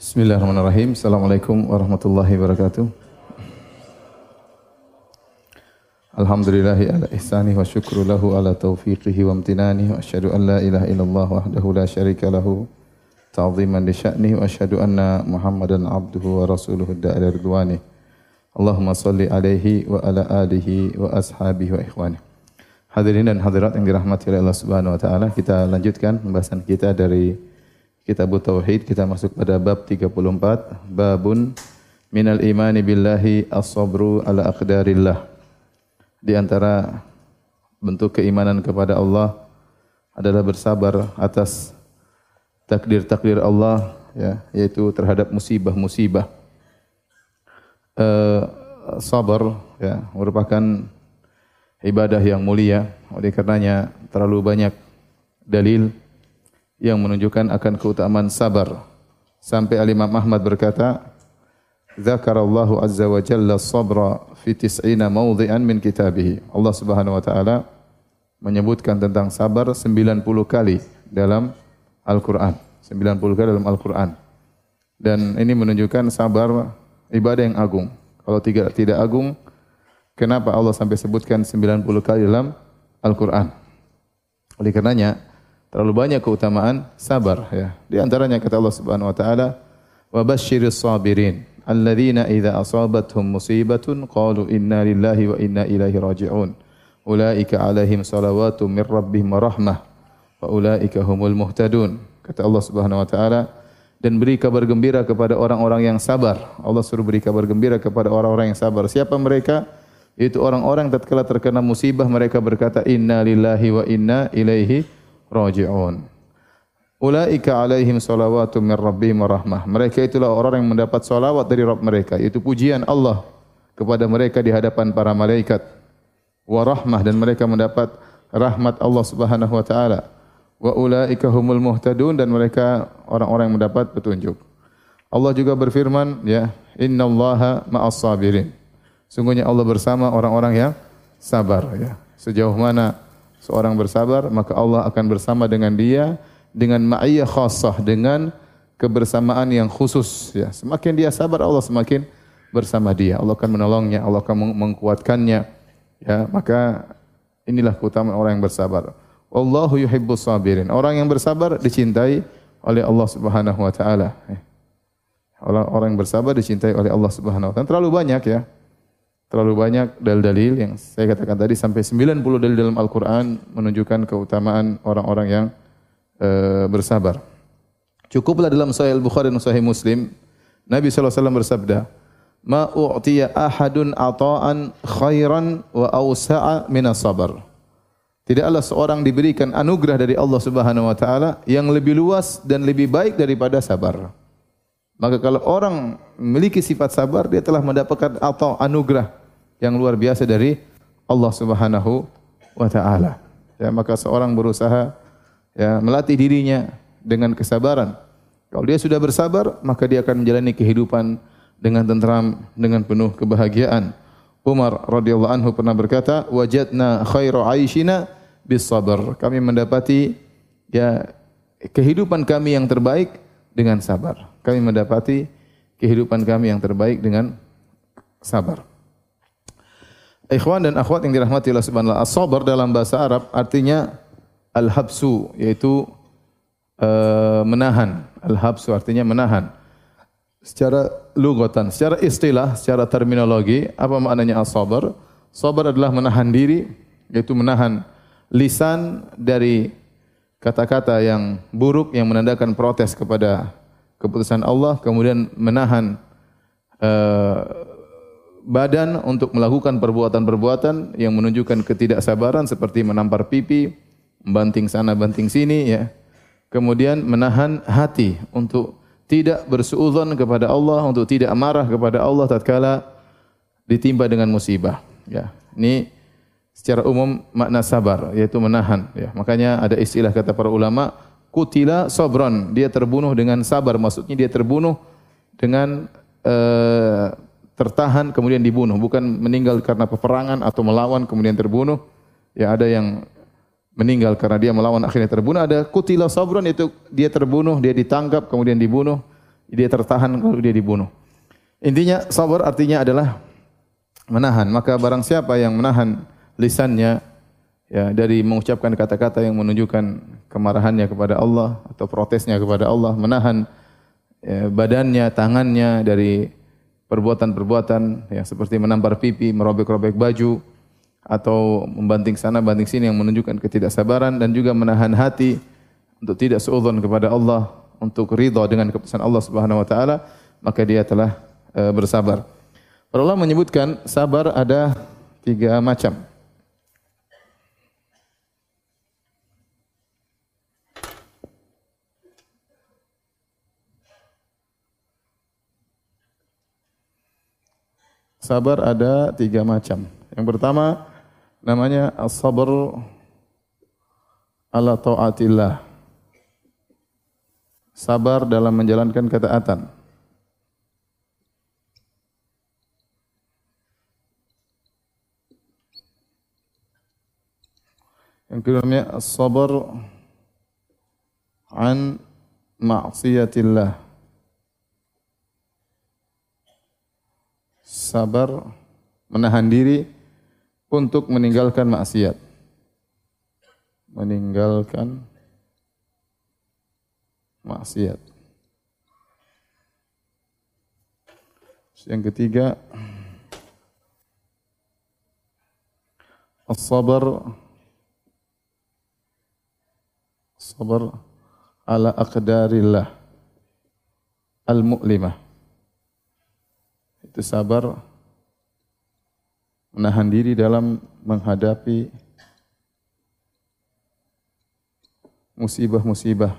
Bismillahirrahmanirrahim. Assalamualaikum warahmatullahi wabarakatuh. Alhamdulillahi ala ihsanih wa syukru lahu ala taufiqihi wa amtinanih wa asyhadu an la ilaha illallah wahdahu la syarika lahu ta'ziman li sya'nih wa asyhadu anna Muhammadan abduhu wa rasuluhu da'ila ridwanih. Allahumma salli alaihi wa ala alihi wa ashabihi wa ikhwanih. Hadirin dan hadirat yang dirahmati oleh Allah Subhanahu wa taala, kita lanjutkan pembahasan kita dari Kitab Tauhid kita masuk pada bab 34 babun minal imani billahi as-sabru ala aqdarillah. Di antara bentuk keimanan kepada Allah adalah bersabar atas takdir-takdir Allah ya yaitu terhadap musibah-musibah. Uh, sabar ya merupakan ibadah yang mulia. Oleh karenanya terlalu banyak dalil yang menunjukkan akan keutamaan sabar. Sampai Al-Imam Ahmad berkata, Zakarallahu Azza wa Jalla sabra fi tis'ina mawdhi'an min kitabih. Allah Subhanahu wa taala menyebutkan tentang sabar 90 kali dalam Al-Qur'an. 90 kali dalam Al-Qur'an. Dan ini menunjukkan sabar ibadah yang agung. Kalau tidak tidak agung, kenapa Allah sampai sebutkan 90 kali dalam Al-Qur'an? Oleh karenanya, terlalu banyak keutamaan sabar ya. Di antaranya kata Allah Subhanahu wa taala, "Wa basyiris sabirin alladzina idza asabatuhum musibatun qalu inna lillahi wa inna ilaihi raji'un. Ulaika alaihim salawatu mir rabbihim rahmah wa ulaika humul muhtadun." Kata Allah Subhanahu wa taala, dan beri kabar gembira kepada orang-orang yang sabar. Allah suruh beri kabar gembira kepada orang-orang yang sabar. Siapa mereka? Itu orang-orang tatkala terkena musibah mereka berkata inna lillahi wa inna ilaihi raji'un. Ulaika alaihim salawatu min rabbihim rahmah. Mereka itulah orang yang mendapat salawat dari Rabb mereka. Itu pujian Allah kepada mereka di hadapan para malaikat. Wa rahmah dan mereka mendapat rahmat Allah subhanahu wa ta'ala. Wa ulaika humul muhtadun dan mereka orang-orang yang mendapat petunjuk. Allah juga berfirman, ya, Inna allaha ma'as sabirin. Sungguhnya Allah bersama orang-orang yang sabar. Ya. Sejauh mana seorang bersabar, maka Allah akan bersama dengan dia dengan ma'iyah khassah, dengan kebersamaan yang khusus. Ya. Semakin dia sabar, Allah semakin bersama dia. Allah akan menolongnya, Allah akan mengkuatkannya. Ya, maka inilah keutamaan orang yang bersabar. Allahu yuhibbus sabirin. Orang yang bersabar dicintai oleh Allah Subhanahu wa taala. Ya. Orang yang bersabar dicintai oleh Allah Subhanahu wa taala. Terlalu banyak ya terlalu banyak dalil-dalil yang saya katakan tadi sampai 90 dalil dalam Al-Quran menunjukkan keutamaan orang-orang yang e, bersabar. Cukuplah dalam Sahih Al-Bukhari dan Sahih Muslim, Nabi SAW bersabda, Ma u'tiya ahadun ata'an khairan wa awsa'a minas sabar. Tidaklah seorang diberikan anugerah dari Allah Subhanahu wa taala yang lebih luas dan lebih baik daripada sabar. Maka kalau orang memiliki sifat sabar, dia telah mendapatkan atau anugerah yang luar biasa dari Allah Subhanahu wa taala. Ya, maka seorang berusaha ya melatih dirinya dengan kesabaran. Kalau dia sudah bersabar, maka dia akan menjalani kehidupan dengan tenteram, dengan penuh kebahagiaan. Umar radhiyallahu anhu pernah berkata, "Wajadna khairu aishina bis sabr." Kami mendapati ya kehidupan kami yang terbaik dengan sabar. Kami mendapati kehidupan kami yang terbaik dengan sabar. Ikhwan dan akhwat yang dirahmati Allah Subhanahu wa taala, as-sabr dalam bahasa Arab artinya al-habsu yaitu uh, menahan. Al-habsu artinya menahan. Secara lugatan, secara istilah, secara terminologi, apa maknanya as-sabr? Sabar adalah menahan diri, yaitu menahan lisan dari kata-kata yang buruk yang menandakan protes kepada keputusan Allah, kemudian menahan uh, badan untuk melakukan perbuatan-perbuatan yang menunjukkan ketidaksabaran seperti menampar pipi, banting sana banting sini ya. Kemudian menahan hati untuk tidak bersuudzon kepada Allah, untuk tidak marah kepada Allah tatkala ditimpa dengan musibah ya. Ini secara umum makna sabar yaitu menahan ya. Makanya ada istilah kata para ulama kutila sabran, dia terbunuh dengan sabar maksudnya dia terbunuh dengan uh, tertahan kemudian dibunuh bukan meninggal karena peperangan atau melawan kemudian terbunuh ya ada yang meninggal karena dia melawan akhirnya terbunuh ada kutila sabran itu dia terbunuh dia ditangkap kemudian dibunuh Dia tertahan kalau dia dibunuh. Intinya sabar artinya adalah menahan. Maka barang siapa yang menahan lisannya ya dari mengucapkan kata-kata yang menunjukkan kemarahannya kepada Allah atau protesnya kepada Allah, menahan ya, badannya, tangannya dari perbuatan-perbuatan yang seperti menampar pipi, merobek-robek baju atau membanting sana banting sini yang menunjukkan ketidaksabaran dan juga menahan hati untuk tidak seuzon kepada Allah, untuk ridha dengan keputusan Allah Subhanahu wa taala, maka dia telah e, bersabar. Ulama menyebutkan sabar ada tiga macam. Sabar ada tiga macam. Yang pertama namanya as-sabr ala taatillah. Sabar dalam menjalankan ketaatan. Yang kedua namanya as-sabr an ma'siyatillah. Sabar menahan diri untuk meninggalkan maksiat. Meninggalkan maksiat. Yang ketiga as-sabar sabar ala aqdarillah al-mu'limah itu sabar menahan diri dalam menghadapi musibah-musibah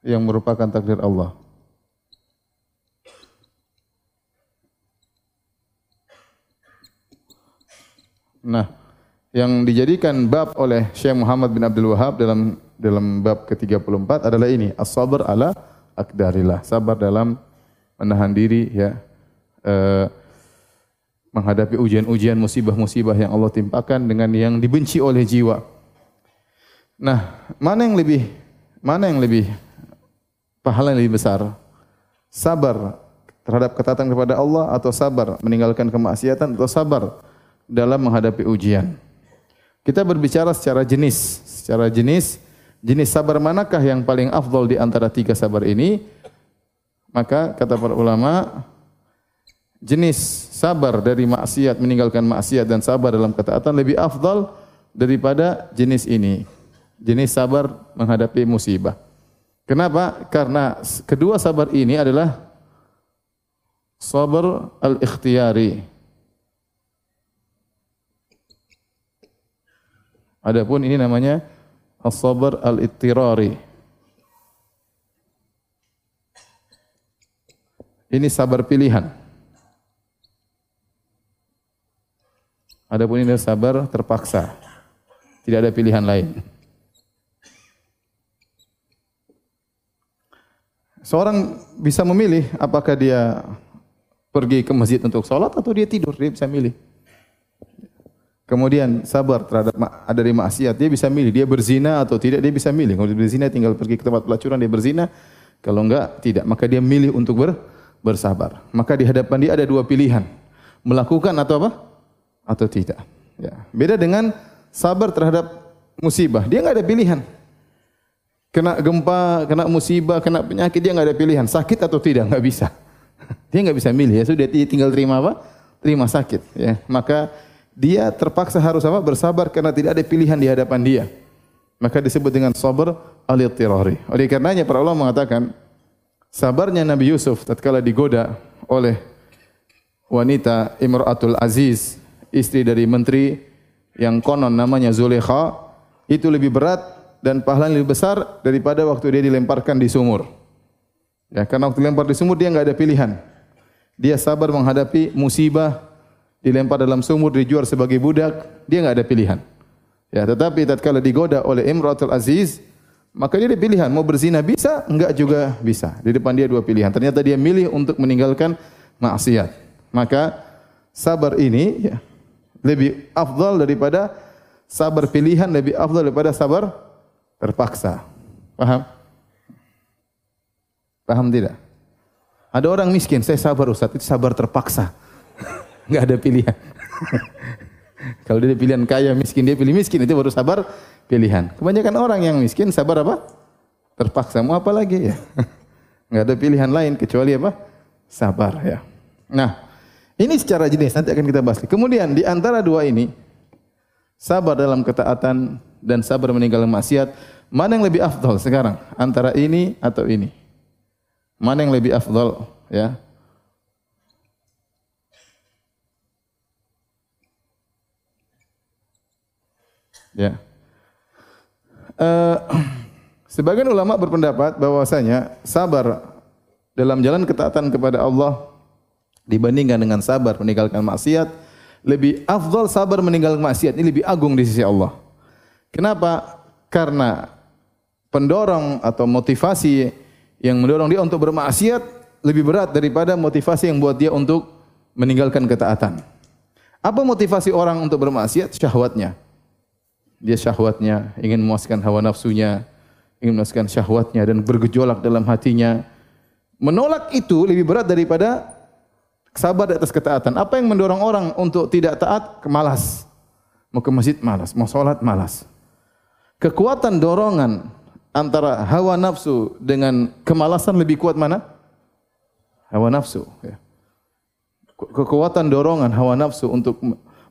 yang merupakan takdir Allah. Nah, yang dijadikan bab oleh Syekh Muhammad bin Abdul Wahab dalam dalam bab ke-34 adalah ini, as-sabr ala akdarillah, sabar dalam menahan diri ya uh, menghadapi ujian-ujian musibah-musibah yang Allah timpakan dengan yang dibenci oleh jiwa. Nah, mana yang lebih mana yang lebih pahala yang lebih besar? Sabar terhadap ketaatan kepada Allah atau sabar meninggalkan kemaksiatan atau sabar dalam menghadapi ujian? Kita berbicara secara jenis, secara jenis, jenis sabar manakah yang paling afdal di antara tiga sabar ini? Maka kata para ulama jenis sabar dari maksiat meninggalkan maksiat dan sabar dalam ketaatan lebih afdal daripada jenis ini. Jenis sabar menghadapi musibah. Kenapa? Karena kedua sabar ini adalah sabar al-ikhtiyari. Adapun ini namanya as-sabr al-ittirari. Ini sabar pilihan. Adapun ini sabar terpaksa. Tidak ada pilihan lain. Seorang bisa memilih apakah dia pergi ke masjid untuk sholat atau dia tidur. Dia bisa milih. Kemudian sabar terhadap ada dari maksiat. Dia bisa milih. Dia berzina atau tidak. Dia bisa milih. Kalau dia berzina tinggal pergi ke tempat pelacuran. Dia berzina. Kalau enggak tidak. Maka dia milih untuk ber, bersabar. Maka di hadapan dia ada dua pilihan. Melakukan atau apa? Atau tidak. Ya. Beda dengan sabar terhadap musibah. Dia enggak ada pilihan. Kena gempa, kena musibah, kena penyakit, dia enggak ada pilihan. Sakit atau tidak, enggak bisa. Dia enggak bisa milih. Ya. Sudah dia tinggal terima apa? Terima sakit. Ya. Maka dia terpaksa harus apa? Bersabar karena tidak ada pilihan di hadapan dia. Maka disebut dengan sabar al-ittirari. Oleh karenanya para ulama mengatakan, sabarnya Nabi Yusuf tatkala digoda oleh wanita Imratul Aziz, istri dari menteri yang konon namanya Zulekha, itu lebih berat dan pahala lebih besar daripada waktu dia dilemparkan di sumur. Ya, karena waktu dilempar di sumur dia enggak ada pilihan. Dia sabar menghadapi musibah, dilempar dalam sumur, dijual sebagai budak, dia enggak ada pilihan. Ya, tetapi tatkala digoda oleh Imratul Aziz, Maka dia ada pilihan, mau berzina bisa, enggak juga bisa. Di depan dia dua pilihan. Ternyata dia milih untuk meninggalkan maksiat. Maka sabar ini ya, lebih afdal daripada sabar pilihan, lebih afdal daripada sabar terpaksa. Paham? Paham tidak? Ada orang miskin, saya sabar Ustaz, itu sabar terpaksa. Enggak ada pilihan. Kalau dia pilihan kaya miskin, dia pilih miskin, itu baru sabar pilihan. Kebanyakan orang yang miskin sabar apa? Terpaksa. Mau apa lagi ya? Enggak ada pilihan lain kecuali apa? Sabar ya. Nah, ini secara jenis nanti akan kita bahas. Kemudian di antara dua ini, sabar dalam ketaatan dan sabar meninggalkan maksiat, mana yang lebih afdal sekarang? Antara ini atau ini? Mana yang lebih afdal ya? Ya. Uh, sebagian ulama berpendapat bahwasanya sabar dalam jalan ketaatan kepada Allah dibandingkan dengan sabar meninggalkan maksiat lebih afdal sabar meninggalkan maksiat ini lebih agung di sisi Allah. Kenapa? Karena pendorong atau motivasi yang mendorong dia untuk bermaksiat lebih berat daripada motivasi yang buat dia untuk meninggalkan ketaatan. Apa motivasi orang untuk bermaksiat? Syahwatnya dia syahwatnya, ingin memuaskan hawa nafsunya, ingin memuaskan syahwatnya dan bergejolak dalam hatinya. Menolak itu lebih berat daripada sabar di atas ketaatan. Apa yang mendorong orang untuk tidak taat? Kemalas. Mau ke masjid malas, mau sholat malas. Kekuatan dorongan antara hawa nafsu dengan kemalasan lebih kuat mana? Hawa nafsu. Ya. Kekuatan dorongan hawa nafsu untuk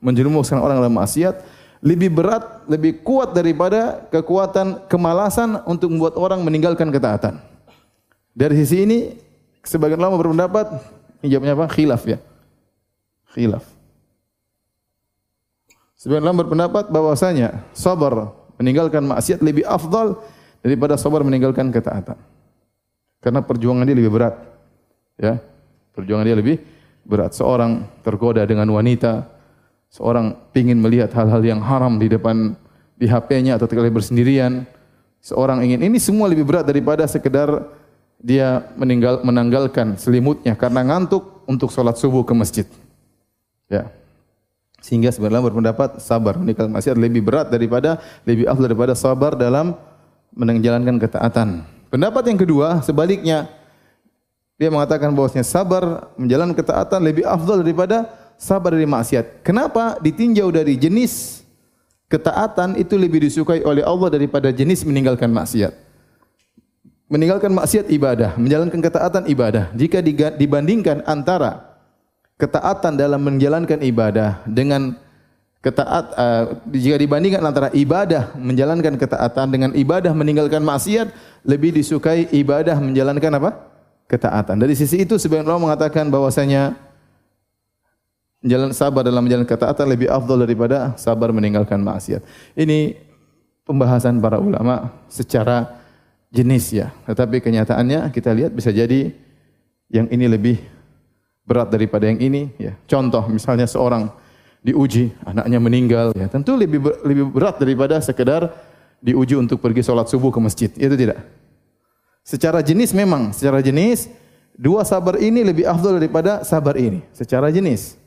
menjerumuskan orang dalam maksiat lebih berat, lebih kuat daripada kekuatan kemalasan untuk membuat orang meninggalkan ketaatan. Dari sisi ini, sebagian ulama berpendapat, ini jawabnya apa? Khilaf ya. Khilaf. Sebagian ulama berpendapat bahwasanya sabar meninggalkan maksiat lebih afdal daripada sabar meninggalkan ketaatan. Karena perjuangan dia lebih berat. Ya. Perjuangan dia lebih berat. Seorang tergoda dengan wanita, seorang ingin melihat hal-hal yang haram di depan di HP-nya atau ketika bersendirian, seorang ingin ini semua lebih berat daripada sekedar dia meninggal menanggalkan selimutnya karena ngantuk untuk sholat subuh ke masjid. Ya. Sehingga sebenarnya berpendapat sabar meninggal maksiat lebih berat daripada lebih afdal daripada sabar dalam menjalankan ketaatan. Pendapat yang kedua sebaliknya dia mengatakan bahwasanya sabar menjalankan ketaatan lebih afdal daripada sabar dari maksiat. Kenapa ditinjau dari jenis ketaatan itu lebih disukai oleh Allah daripada jenis meninggalkan maksiat? Meninggalkan maksiat ibadah, menjalankan ketaatan ibadah. Jika dibandingkan antara ketaatan dalam menjalankan ibadah dengan ketaat uh, jika dibandingkan antara ibadah menjalankan ketaatan dengan ibadah meninggalkan maksiat lebih disukai ibadah menjalankan apa? ketaatan. Dari sisi itu sebagian ulama mengatakan bahwasanya jalan sabar dalam menjalankan ketaatan lebih afdal daripada sabar meninggalkan maksiat. Ini pembahasan para ulama secara jenis ya. Tetapi kenyataannya kita lihat bisa jadi yang ini lebih berat daripada yang ini ya. Contoh misalnya seorang diuji anaknya meninggal ya tentu lebih lebih berat daripada sekedar diuji untuk pergi sholat subuh ke masjid. Itu tidak. Secara jenis memang, secara jenis dua sabar ini lebih afdal daripada sabar ini. Secara jenis.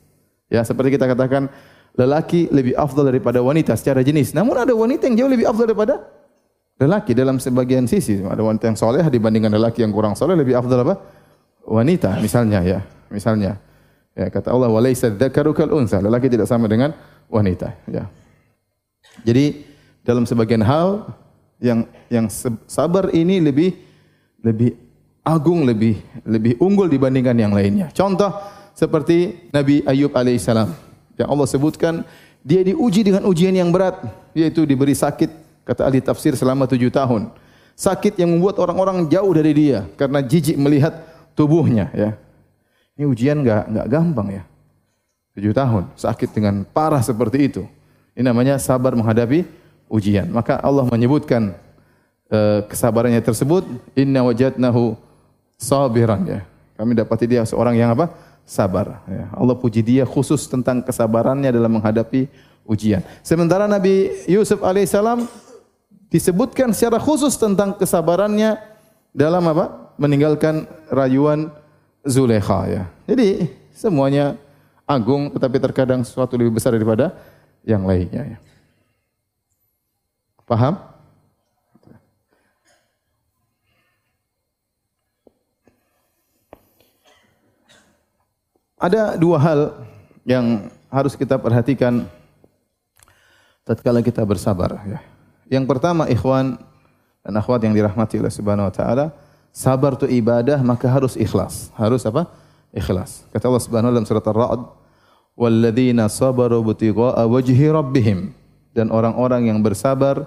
Ya, seperti kita katakan lelaki lebih afdal daripada wanita secara jenis. Namun ada wanita yang jauh lebih afdal daripada lelaki dalam sebagian sisi. Ada wanita yang soleh dibandingkan lelaki yang kurang soleh lebih afdal apa? Wanita misalnya ya. Misalnya. Ya, kata Allah walaysa dzakaru kal unsa. Lelaki tidak sama dengan wanita, ya. Jadi dalam sebagian hal yang yang sabar ini lebih lebih agung, lebih lebih unggul dibandingkan yang lainnya. Contoh seperti Nabi Ayub alaihissalam yang Allah sebutkan dia diuji dengan ujian yang berat yaitu diberi sakit kata ahli tafsir selama tujuh tahun. Sakit yang membuat orang-orang jauh dari dia karena jijik melihat tubuhnya ya. Ini ujian enggak enggak gampang ya. Tujuh tahun sakit dengan parah seperti itu. Ini namanya sabar menghadapi ujian. Maka Allah menyebutkan uh, kesabarannya tersebut inna wajadnahu sabiran ya. Kami dapati dia seorang yang apa sabar. Ya. Allah puji dia khusus tentang kesabarannya dalam menghadapi ujian. Sementara Nabi Yusuf alaihissalam disebutkan secara khusus tentang kesabarannya dalam apa? Meninggalkan rayuan Zulekha. Ya. Jadi semuanya agung, tetapi terkadang sesuatu lebih besar daripada yang lainnya. Ya. Paham? Ada dua hal yang harus kita perhatikan tatkala kita bersabar ya. Yang pertama ikhwan dan akhwat yang dirahmati oleh Subhanahu wa taala, sabar itu ibadah maka harus ikhlas. Harus apa? Ikhlas. Kata Allah Subhanahu dalam surat Ar-Ra'd, "Walladzina sabaru butigha'a wajhi rabbihim." Dan orang-orang yang bersabar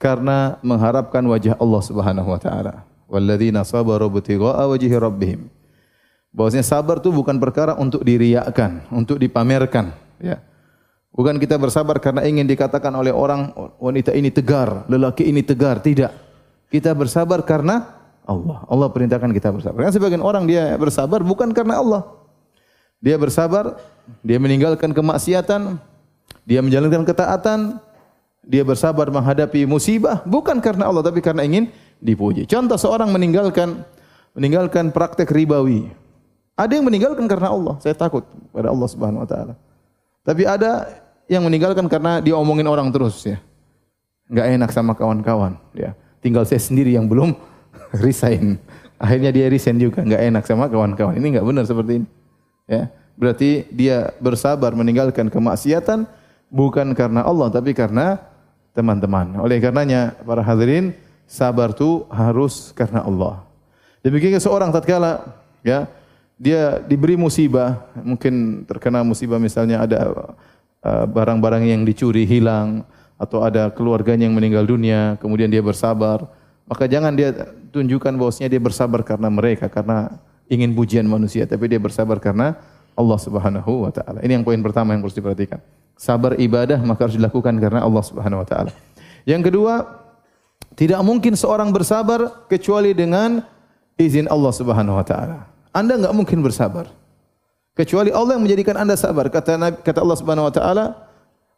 karena mengharapkan wajah Allah Subhanahu wa taala. Walladzina sabaru butigha'a wajhi rabbihim. Bahwasanya sabar itu bukan perkara untuk diriakan, untuk dipamerkan, ya. Bukan kita bersabar karena ingin dikatakan oleh orang wanita ini tegar, lelaki ini tegar, tidak. Kita bersabar karena Allah. Allah perintahkan kita bersabar. Karena sebagian orang dia bersabar bukan karena Allah. Dia bersabar, dia meninggalkan kemaksiatan, dia menjalankan ketaatan, dia bersabar menghadapi musibah bukan karena Allah tapi karena ingin dipuji. Contoh seorang meninggalkan meninggalkan praktek ribawi. Ada yang meninggalkan karena Allah. Saya takut pada Allah Subhanahu wa taala. Tapi ada yang meninggalkan karena dia omongin orang terus ya. Enggak enak sama kawan-kawan ya. Tinggal saya sendiri yang belum resign. Akhirnya dia resign juga, enggak enak sama kawan-kawan. Ini enggak benar seperti ini. Ya. Berarti dia bersabar meninggalkan kemaksiatan bukan karena Allah tapi karena teman-teman. Oleh karenanya para hadirin sabar itu harus karena Allah. Demikian seorang tatkala ya dia diberi musibah, mungkin terkena musibah misalnya ada Uh, barang-barang yang dicuri hilang atau ada keluarganya yang meninggal dunia kemudian dia bersabar maka jangan dia tunjukkan bahwasanya dia bersabar karena mereka karena ingin pujian manusia tapi dia bersabar karena Allah Subhanahu wa taala. Ini yang poin pertama yang harus diperhatikan. Sabar ibadah maka harus dilakukan karena Allah Subhanahu wa taala. Yang kedua, tidak mungkin seorang bersabar kecuali dengan izin Allah Subhanahu wa taala. Anda enggak mungkin bersabar. Kecuali Allah yang menjadikan anda sabar. Kata Nabi, kata Allah Subhanahu wa taala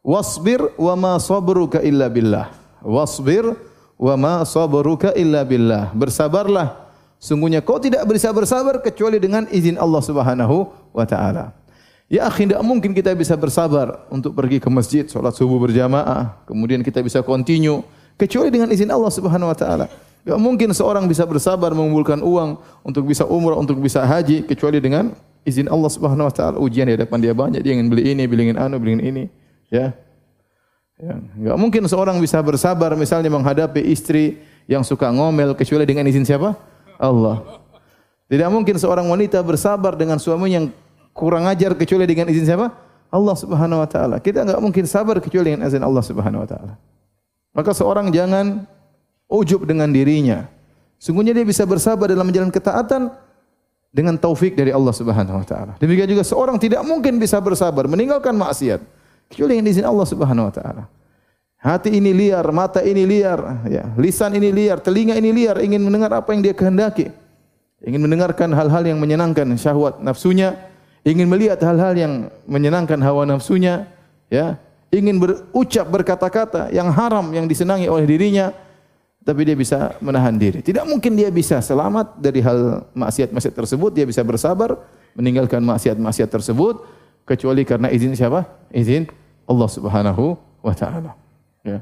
wasbir wa ma sabruka illa billah. Wasbir wa ma sabruka illa billah. Bersabarlah. Sungguhnya kau tidak bisa bersabar kecuali dengan izin Allah Subhanahu wa taala. Ya akhi, tidak mungkin kita bisa bersabar untuk pergi ke masjid, solat subuh berjamaah, kemudian kita bisa continue, kecuali dengan izin Allah subhanahu wa ta'ala. Tidak mungkin seorang bisa bersabar mengumpulkan uang untuk bisa umrah, untuk bisa haji, kecuali dengan izin Allah Subhanahu wa taala. Ujian di depan dia banyak. Dia ingin beli ini beli ini anu beli ini. Ya. Ya. Enggak mungkin seorang bisa bersabar misalnya menghadapi istri yang suka ngomel kecuali dengan izin siapa? Allah. Tidak mungkin seorang wanita bersabar dengan suami yang kurang ajar kecuali dengan izin siapa? Allah Subhanahu wa taala. Kita enggak mungkin sabar kecuali dengan izin Allah Subhanahu wa taala. Maka seorang jangan ujub dengan dirinya sungguhnya dia bisa bersabar dalam menjalankan ketaatan dengan taufik dari Allah Subhanahu wa taala. Demikian juga seorang tidak mungkin bisa bersabar meninggalkan maksiat kecuali dengan izin Allah Subhanahu wa taala. Hati ini liar, mata ini liar, ya, lisan ini liar, telinga ini liar ingin mendengar apa yang dia kehendaki. Ingin mendengarkan hal-hal yang menyenangkan syahwat nafsunya, ingin melihat hal-hal yang menyenangkan hawa nafsunya, ya, ingin berucap berkata-kata yang haram yang disenangi oleh dirinya, tapi dia bisa menahan diri. Tidak mungkin dia bisa selamat dari hal maksiat-maksiat tersebut, dia bisa bersabar meninggalkan maksiat-maksiat tersebut kecuali karena izin siapa? Izin Allah Subhanahu wa taala. Ya.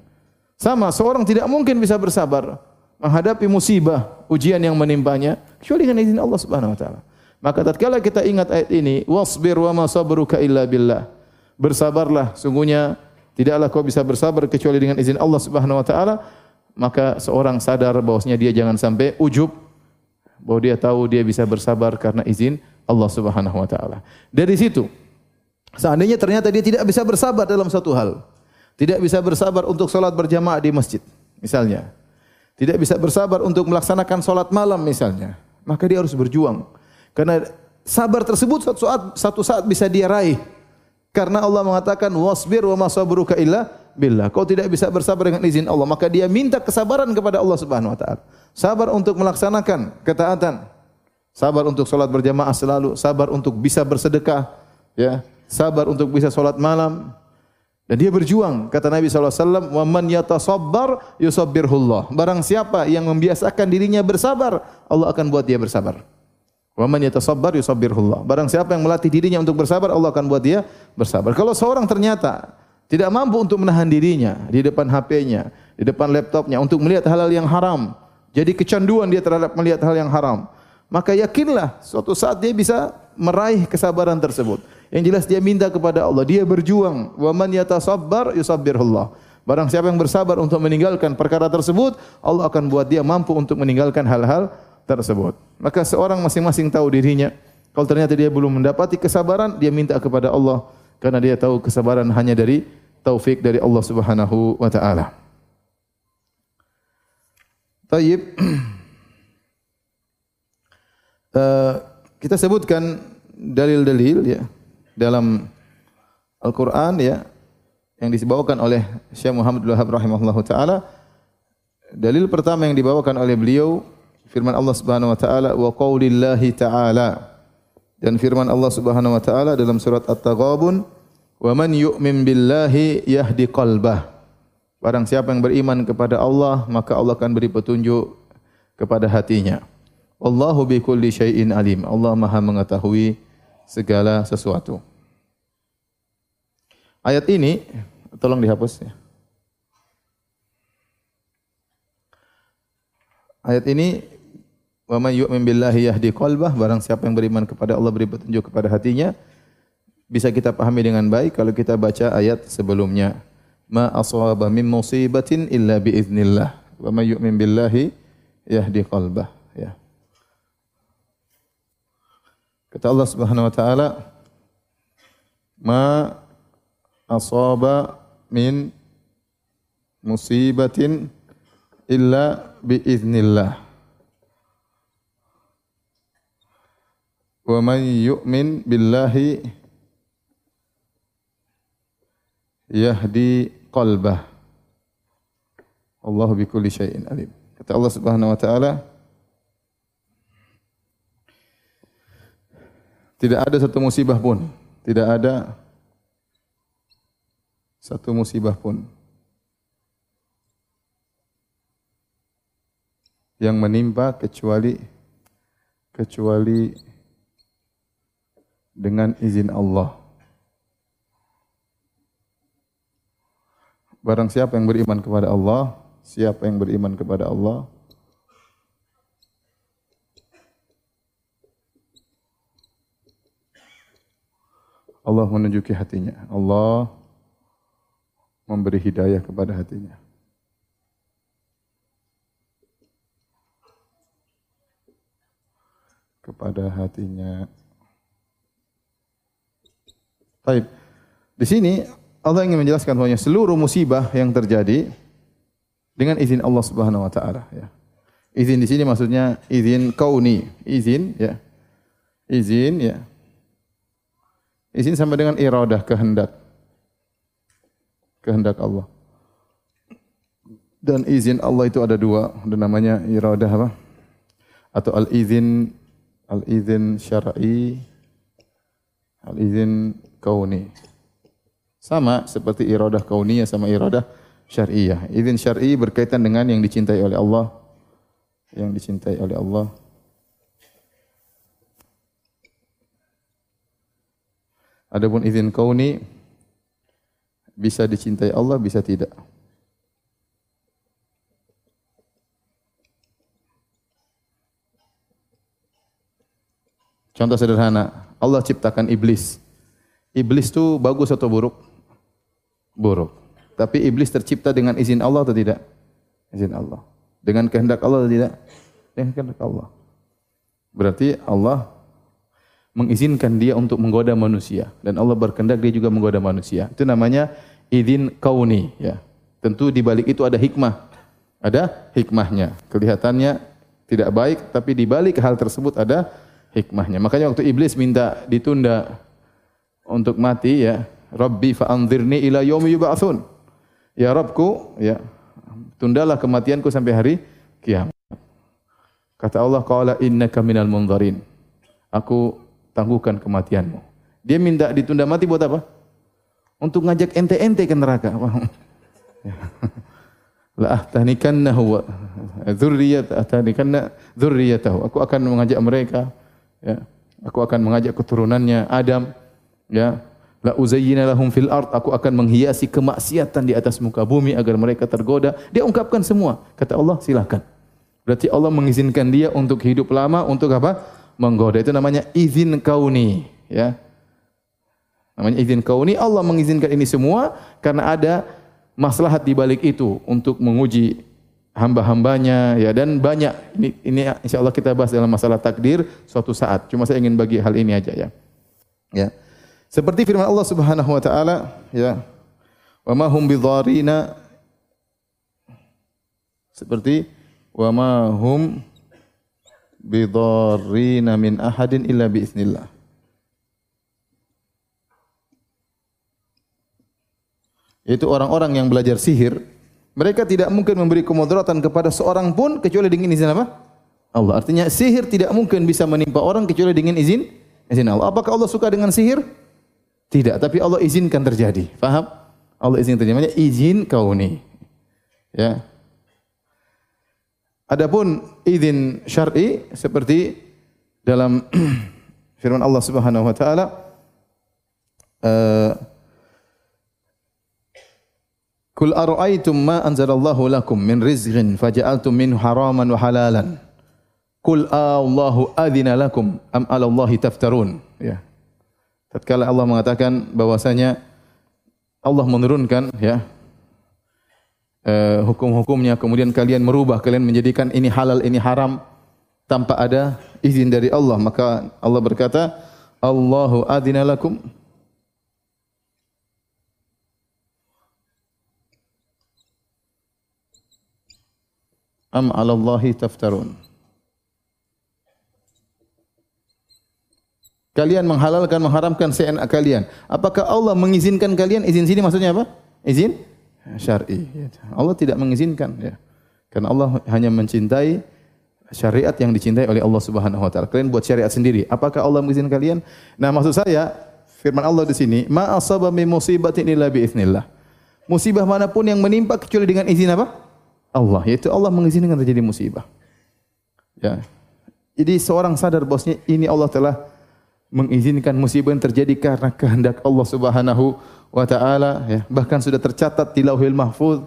Sama seorang tidak mungkin bisa bersabar menghadapi musibah, ujian yang menimpanya kecuali dengan izin Allah Subhanahu wa taala. Maka tatkala kita ingat ayat ini, wasbir wa ma sabruka illa billah. Bersabarlah, sungguhnya tidaklah kau bisa bersabar kecuali dengan izin Allah Subhanahu wa taala maka seorang sadar bahwasanya dia jangan sampai ujub bahwa dia tahu dia bisa bersabar karena izin Allah Subhanahu wa taala. Dari situ seandainya ternyata dia tidak bisa bersabar dalam satu hal, tidak bisa bersabar untuk salat berjamaah di masjid misalnya. Tidak bisa bersabar untuk melaksanakan salat malam misalnya, maka dia harus berjuang. Karena sabar tersebut satu saat satu saat bisa dia raih. Karena Allah mengatakan wasbir wa ma sabruka illa billah. Kau tidak bisa bersabar dengan izin Allah, maka dia minta kesabaran kepada Allah Subhanahu wa taala. Sabar untuk melaksanakan ketaatan. Sabar untuk salat berjamaah selalu, sabar untuk bisa bersedekah, ya. Sabar untuk bisa salat malam. Dan dia berjuang, kata Nabi wasallam, "Wa man yatasabbar yusabbirhullah." Barang siapa yang membiasakan dirinya bersabar, Allah akan buat dia bersabar. Wa man yatasabbar yusabbirhullah. Barang siapa yang melatih dirinya untuk bersabar, Allah akan buat dia bersabar. Kalau seorang ternyata tidak mampu untuk menahan dirinya di depan HP-nya, di depan laptopnya untuk melihat hal-hal yang haram, jadi kecanduan dia terhadap melihat hal yang haram, maka yakinlah suatu saat dia bisa meraih kesabaran tersebut. Yang jelas dia minta kepada Allah, dia berjuang. Wa man yatasabbar yusabbirullah. Barang siapa yang bersabar untuk meninggalkan perkara tersebut, Allah akan buat dia mampu untuk meninggalkan hal-hal tersebut. Maka seorang masing-masing tahu dirinya. Kalau ternyata dia belum mendapati kesabaran, dia minta kepada Allah karena dia tahu kesabaran hanya dari taufik dari Allah Subhanahu wa taala. Taib. Uh, kita sebutkan dalil-dalil ya dalam Al-Qur'an ya yang dibawakan oleh Syekh Muhammad Wahab rahimahullahu taala. Dalil pertama yang dibawakan oleh beliau firman Allah Subhanahu wa taala wa qaulillahi taala dan firman Allah Subhanahu wa taala dalam surat At-Taghabun wa man yu'min billahi yahdi qalbah barang siapa yang beriman kepada Allah maka Allah akan beri petunjuk kepada hatinya Wallahu bi kulli syai'in alim. Allah Maha mengetahui segala sesuatu. Ayat ini tolong dihapus ya. Ayat ini wa may yu'min billahi yahdi qalbah barang siapa yang beriman kepada Allah beri petunjuk kepada hatinya bisa kita pahami dengan baik kalau kita baca ayat sebelumnya ma asaba min musibatin illa bi idznillah wa may yu'min billahi yahdi qalbah ya Kata Allah Subhanahu wa taala, "Ma asaba min musibatin illa bi iznillah." Wa man yu'min billahi yahdi qalbah. Allahu bi kulli syai'in alim. Kata Allah Subhanahu wa taala, Tidak ada satu musibah pun. Tidak ada satu musibah pun. Yang menimpa kecuali kecuali dengan izin Allah. Barang siapa yang beriman kepada Allah, siapa yang beriman kepada Allah, Allah menunjuki hatinya. Allah memberi hidayah kepada hatinya. Kepada hatinya. Baik. Di sini Allah ingin menjelaskan bahwa seluruh musibah yang terjadi dengan izin Allah Subhanahu wa taala ya. Izin di sini maksudnya izin kauni, izin ya. Izin ya. Izin sama dengan iradah kehendak. Kehendak Allah. Dan izin Allah itu ada dua, ada namanya iradah apa? Atau al-izin al-izin syar'i al-izin kauni. Sama seperti iradah kauniyah sama iradah syar'iyah. Izin syar'i berkaitan dengan yang dicintai oleh Allah, yang dicintai oleh Allah Adapun izin kauni bisa dicintai Allah, bisa tidak. Contoh sederhana, Allah ciptakan iblis. Iblis itu bagus atau buruk? Buruk. Tapi iblis tercipta dengan izin Allah atau tidak? Izin Allah. Dengan kehendak Allah atau tidak? Dengan kehendak Allah. Berarti Allah mengizinkan dia untuk menggoda manusia dan Allah berkehendak dia juga menggoda manusia. Itu namanya izin kauni ya. Tentu di balik itu ada hikmah. Ada hikmahnya. Kelihatannya tidak baik tapi di balik hal tersebut ada hikmahnya. Makanya waktu iblis minta ditunda untuk mati ya, Rabbi fa'anzirni ila yaumi yub'atsun. Ya Rabbku, ya tundalah kematianku sampai hari kiamat. Kata Allah, qala innaka minal munzarin. Aku tangguhkan kematianmu. Dia minta ditunda mati buat apa? Untuk ngajak ente-ente ke neraka. La ahtanikannahu wa dzurriyyat ahtanikanna dzurriyyatahu. Aku akan mengajak mereka ya. Aku akan mengajak keturunannya Adam ya. La uzayyina lahum fil ard. Aku akan menghiasi kemaksiatan di atas muka bumi agar mereka tergoda. Dia ungkapkan semua. Kata Allah, silakan. Berarti Allah mengizinkan dia untuk hidup lama untuk apa? menggoda. Itu namanya izin kauni, ya. Namanya izin kauni. Allah mengizinkan ini semua karena ada maslahat di balik itu untuk menguji hamba-hambanya ya dan banyak ini ini insyaallah kita bahas dalam masalah takdir suatu saat. Cuma saya ingin bagi hal ini aja ya. Ya. Seperti firman Allah Subhanahu wa taala ya. Wa ma hum bidharina seperti wa ma hum bidharina min ahadin illa bi iznillah. Itu orang-orang yang belajar sihir, mereka tidak mungkin memberi kemudaratan kepada seorang pun kecuali dengan izin apa? Allah. Artinya sihir tidak mungkin bisa menimpa orang kecuali dengan izin izin Allah. Apakah Allah suka dengan sihir? Tidak, tapi Allah izinkan terjadi. Faham? Allah izinkan terjadi. Namanya izin kauni. Ya. Adapun izin syar'i seperti dalam firman Allah Subhanahu wa taala uh, Kul ara'aytum ma anzalallahu lakum min rizqin faja'altum min haraman wa halalan Kul Allahu adzina lakum am 'ala Allahi taftarun ya Tatkala Allah mengatakan bahwasanya Allah menurunkan ya uh, hukum-hukumnya kemudian kalian merubah kalian menjadikan ini halal ini haram tanpa ada izin dari Allah maka Allah berkata Allahu adzina lakum. Am 'ala Allahi taftarun Kalian menghalalkan mengharamkan seenak kalian. Apakah Allah mengizinkan kalian? Izin sini maksudnya apa? Izin syar'i. Allah tidak mengizinkan ya. Karena Allah hanya mencintai syariat yang dicintai oleh Allah Subhanahu wa taala. Kalian buat syariat sendiri. Apakah Allah mengizinkan kalian? Nah, maksud saya firman Allah di sini, ma asaba min musibatin illa bi idznillah. Musibah manapun yang menimpa kecuali dengan izin apa? Allah, yaitu Allah mengizinkan terjadi musibah. Ya. Jadi seorang sadar bosnya ini Allah telah mengizinkan musibah terjadi karena kehendak Allah Subhanahu wa taala ya. Bahkan sudah tercatat di Lauhil Mahfuz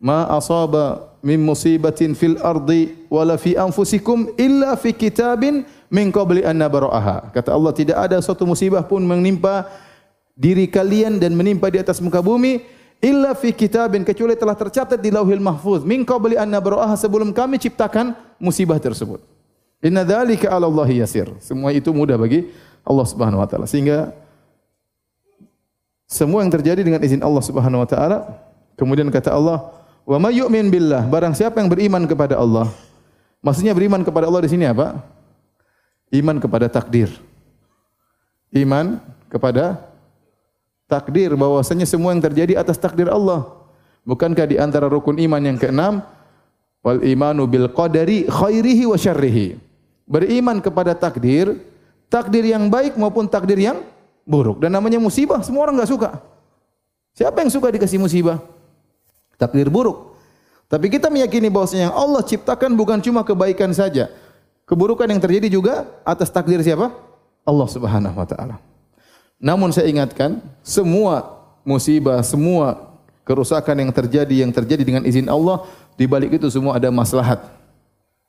ma asaba min musibatin fil ardi wala fi anfusikum illa fi kitabin min qabli an nabraha kata Allah tidak ada suatu musibah pun menimpa diri kalian dan menimpa di atas muka bumi illa fi kitabin kecuali telah tercatat di Lauhil Mahfuz min qabli an nabraha sebelum kami ciptakan musibah tersebut Inna dzalika 'ala Allah yasir. Semua itu mudah bagi Allah Subhanahu wa taala. Sehingga semua yang terjadi dengan izin Allah Subhanahu wa taala. Kemudian kata Allah, "Wa may yu'min billah?" Barang siapa yang beriman kepada Allah. Maksudnya beriman kepada Allah di sini apa? Iman kepada takdir. Iman kepada takdir bahwasanya semua yang terjadi atas takdir Allah. Bukankah di antara rukun iman yang keenam wal imanu bil qadari khairihi wa syarrihi beriman kepada takdir, takdir yang baik maupun takdir yang buruk. Dan namanya musibah, semua orang enggak suka. Siapa yang suka dikasih musibah? Takdir buruk. Tapi kita meyakini bahwasanya yang Allah ciptakan bukan cuma kebaikan saja. Keburukan yang terjadi juga atas takdir siapa? Allah Subhanahu wa taala. Namun saya ingatkan, semua musibah, semua kerusakan yang terjadi yang terjadi dengan izin Allah, di balik itu semua ada maslahat.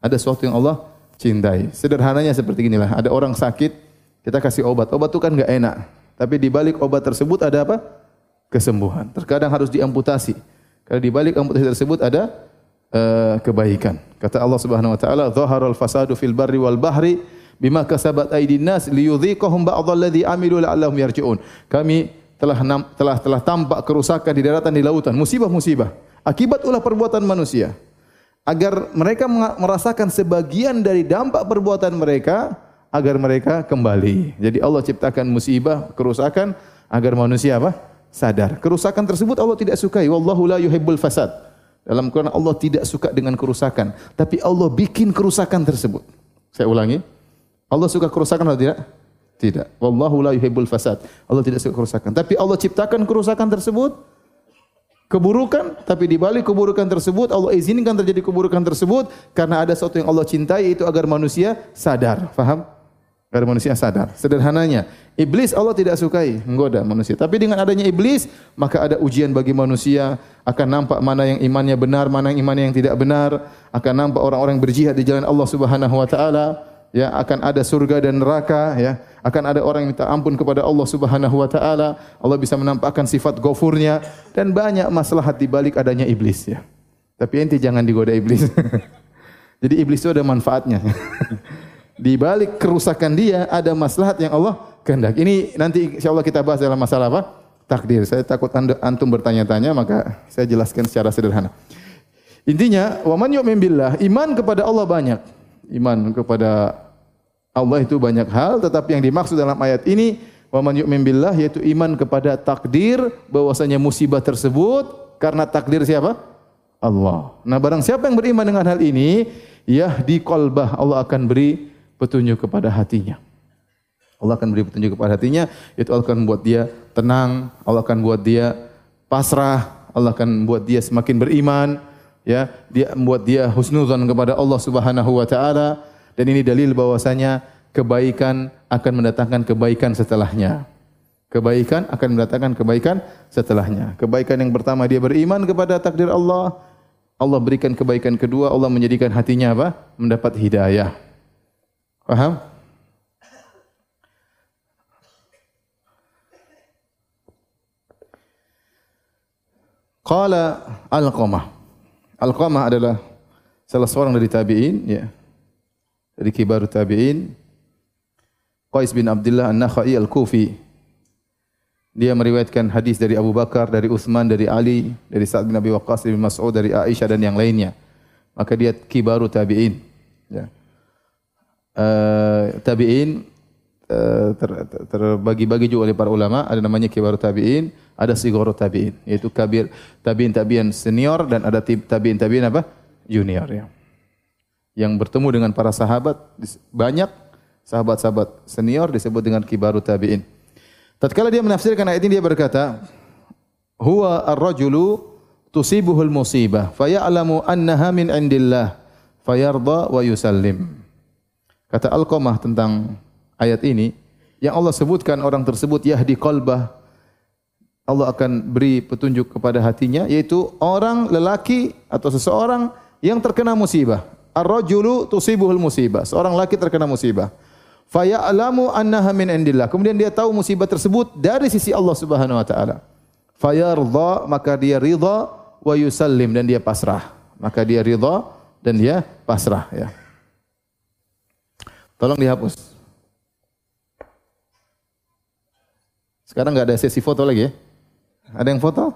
Ada sesuatu yang Allah cintai. Sederhananya seperti inilah. Ada orang sakit, kita kasih obat. Obat itu kan enggak enak. Tapi di balik obat tersebut ada apa? Kesembuhan. Terkadang harus diamputasi. Kalau di balik amputasi tersebut ada uh, kebaikan. Kata Allah Subhanahu wa taala, "Dhaharal fasadu fil barri wal bahri bima kasabat aydin nas liyudhiqahum ba'dalladhi amilu la'allahum yarji'un." Kami telah telah telah tampak kerusakan di daratan di lautan, musibah-musibah akibat ulah perbuatan manusia agar mereka merasakan sebagian dari dampak perbuatan mereka agar mereka kembali. Jadi Allah ciptakan musibah, kerusakan agar manusia apa? sadar. Kerusakan tersebut Allah tidak sukai. Wallahu la yuhibbul fasad. Dalam Quran Allah tidak suka dengan kerusakan, tapi Allah bikin kerusakan tersebut. Saya ulangi. Allah suka kerusakan atau tidak? Tidak. Wallahu la yuhibbul fasad. Allah tidak suka kerusakan, tapi Allah ciptakan kerusakan tersebut keburukan tapi di balik keburukan tersebut Allah izinkan terjadi keburukan tersebut karena ada sesuatu yang Allah cintai itu agar manusia sadar. Faham? Agar manusia sadar. Sederhananya iblis Allah tidak sukai menggoda manusia. Tapi dengan adanya iblis maka ada ujian bagi manusia akan nampak mana yang imannya benar mana yang imannya yang tidak benar. Akan nampak orang-orang berjihad di jalan Allah Subhanahu wa taala ya akan ada surga dan neraka ya. Akan ada orang yang minta ampun kepada Allah Subhanahu wa taala. Allah bisa menampakkan sifat ghafurnya dan banyak maslahat di balik adanya iblis ya. Tapi ente jangan digoda iblis. Jadi iblis itu ada manfaatnya. Di balik kerusakan dia ada maslahat yang Allah kehendak. Ini nanti insyaallah kita bahas dalam masalah apa? Takdir. Saya takut antum bertanya-tanya maka saya jelaskan secara sederhana. Intinya wa man yu'min billah iman kepada Allah banyak iman kepada Allah itu banyak hal tetapi yang dimaksud dalam ayat ini wa man yu'min billah yaitu iman kepada takdir bahwasanya musibah tersebut karena takdir siapa? Allah. Nah, barang siapa yang beriman dengan hal ini, yahdi qalbah Allah akan beri petunjuk kepada hatinya. Allah akan beri petunjuk kepada hatinya, itu Allah akan membuat dia tenang, Allah akan buat dia pasrah, Allah akan membuat dia semakin beriman, ya dia membuat dia husnuzan kepada Allah Subhanahu wa taala dan ini dalil bahwasanya kebaikan akan mendatangkan kebaikan setelahnya. Kebaikan akan mendatangkan kebaikan setelahnya. Kebaikan yang pertama dia beriman kepada takdir Allah. Allah berikan kebaikan kedua, Allah menjadikan hatinya apa? Mendapat hidayah. Paham? Qala Al-Qamah Al-Qamah adalah salah seorang dari tabi'in, ya. Dari kibar tabi'in. Qais bin Abdullah An-Nakhai Al-Kufi. Dia meriwayatkan hadis dari Abu Bakar, dari Uthman, dari Ali, dari Sa'ad bin Abi Waqqas, dari Mas'ud, dari Aisyah dan yang lainnya. Maka dia kibaru tabi'in. Ya. Uh, tabi'in uh, terbagi-bagi juga oleh para ulama. Ada namanya kibaru tabi'in ada sigoro tabiin yaitu kabir tabiin tabiin senior dan ada tabiin tabiin apa? Junior ya. Yang bertemu dengan para sahabat banyak sahabat-sahabat senior disebut dengan kibaru tabiin. Tatkala dia menafsirkan ayat ini dia berkata huwa ar-rajulu tusibuhul musibah faya'lamu annaha min indillah fayarda wa yusallim. Kata al-qamah tentang ayat ini yang Allah sebutkan orang tersebut yahdi qalbah Allah akan beri petunjuk kepada hatinya yaitu orang lelaki atau seseorang yang terkena musibah. Ar-rajulu tusibuhul musibah. Seorang lelaki terkena musibah. Fa ya'lamu annaha min indillah. Kemudian dia tahu musibah tersebut dari sisi Allah Subhanahu wa taala. Fa yarda maka dia ridha wa yusallim dan dia pasrah. Maka dia ridha dan dia pasrah ya. Tolong dihapus. Sekarang enggak ada sesi foto lagi ya. Ada yang foto?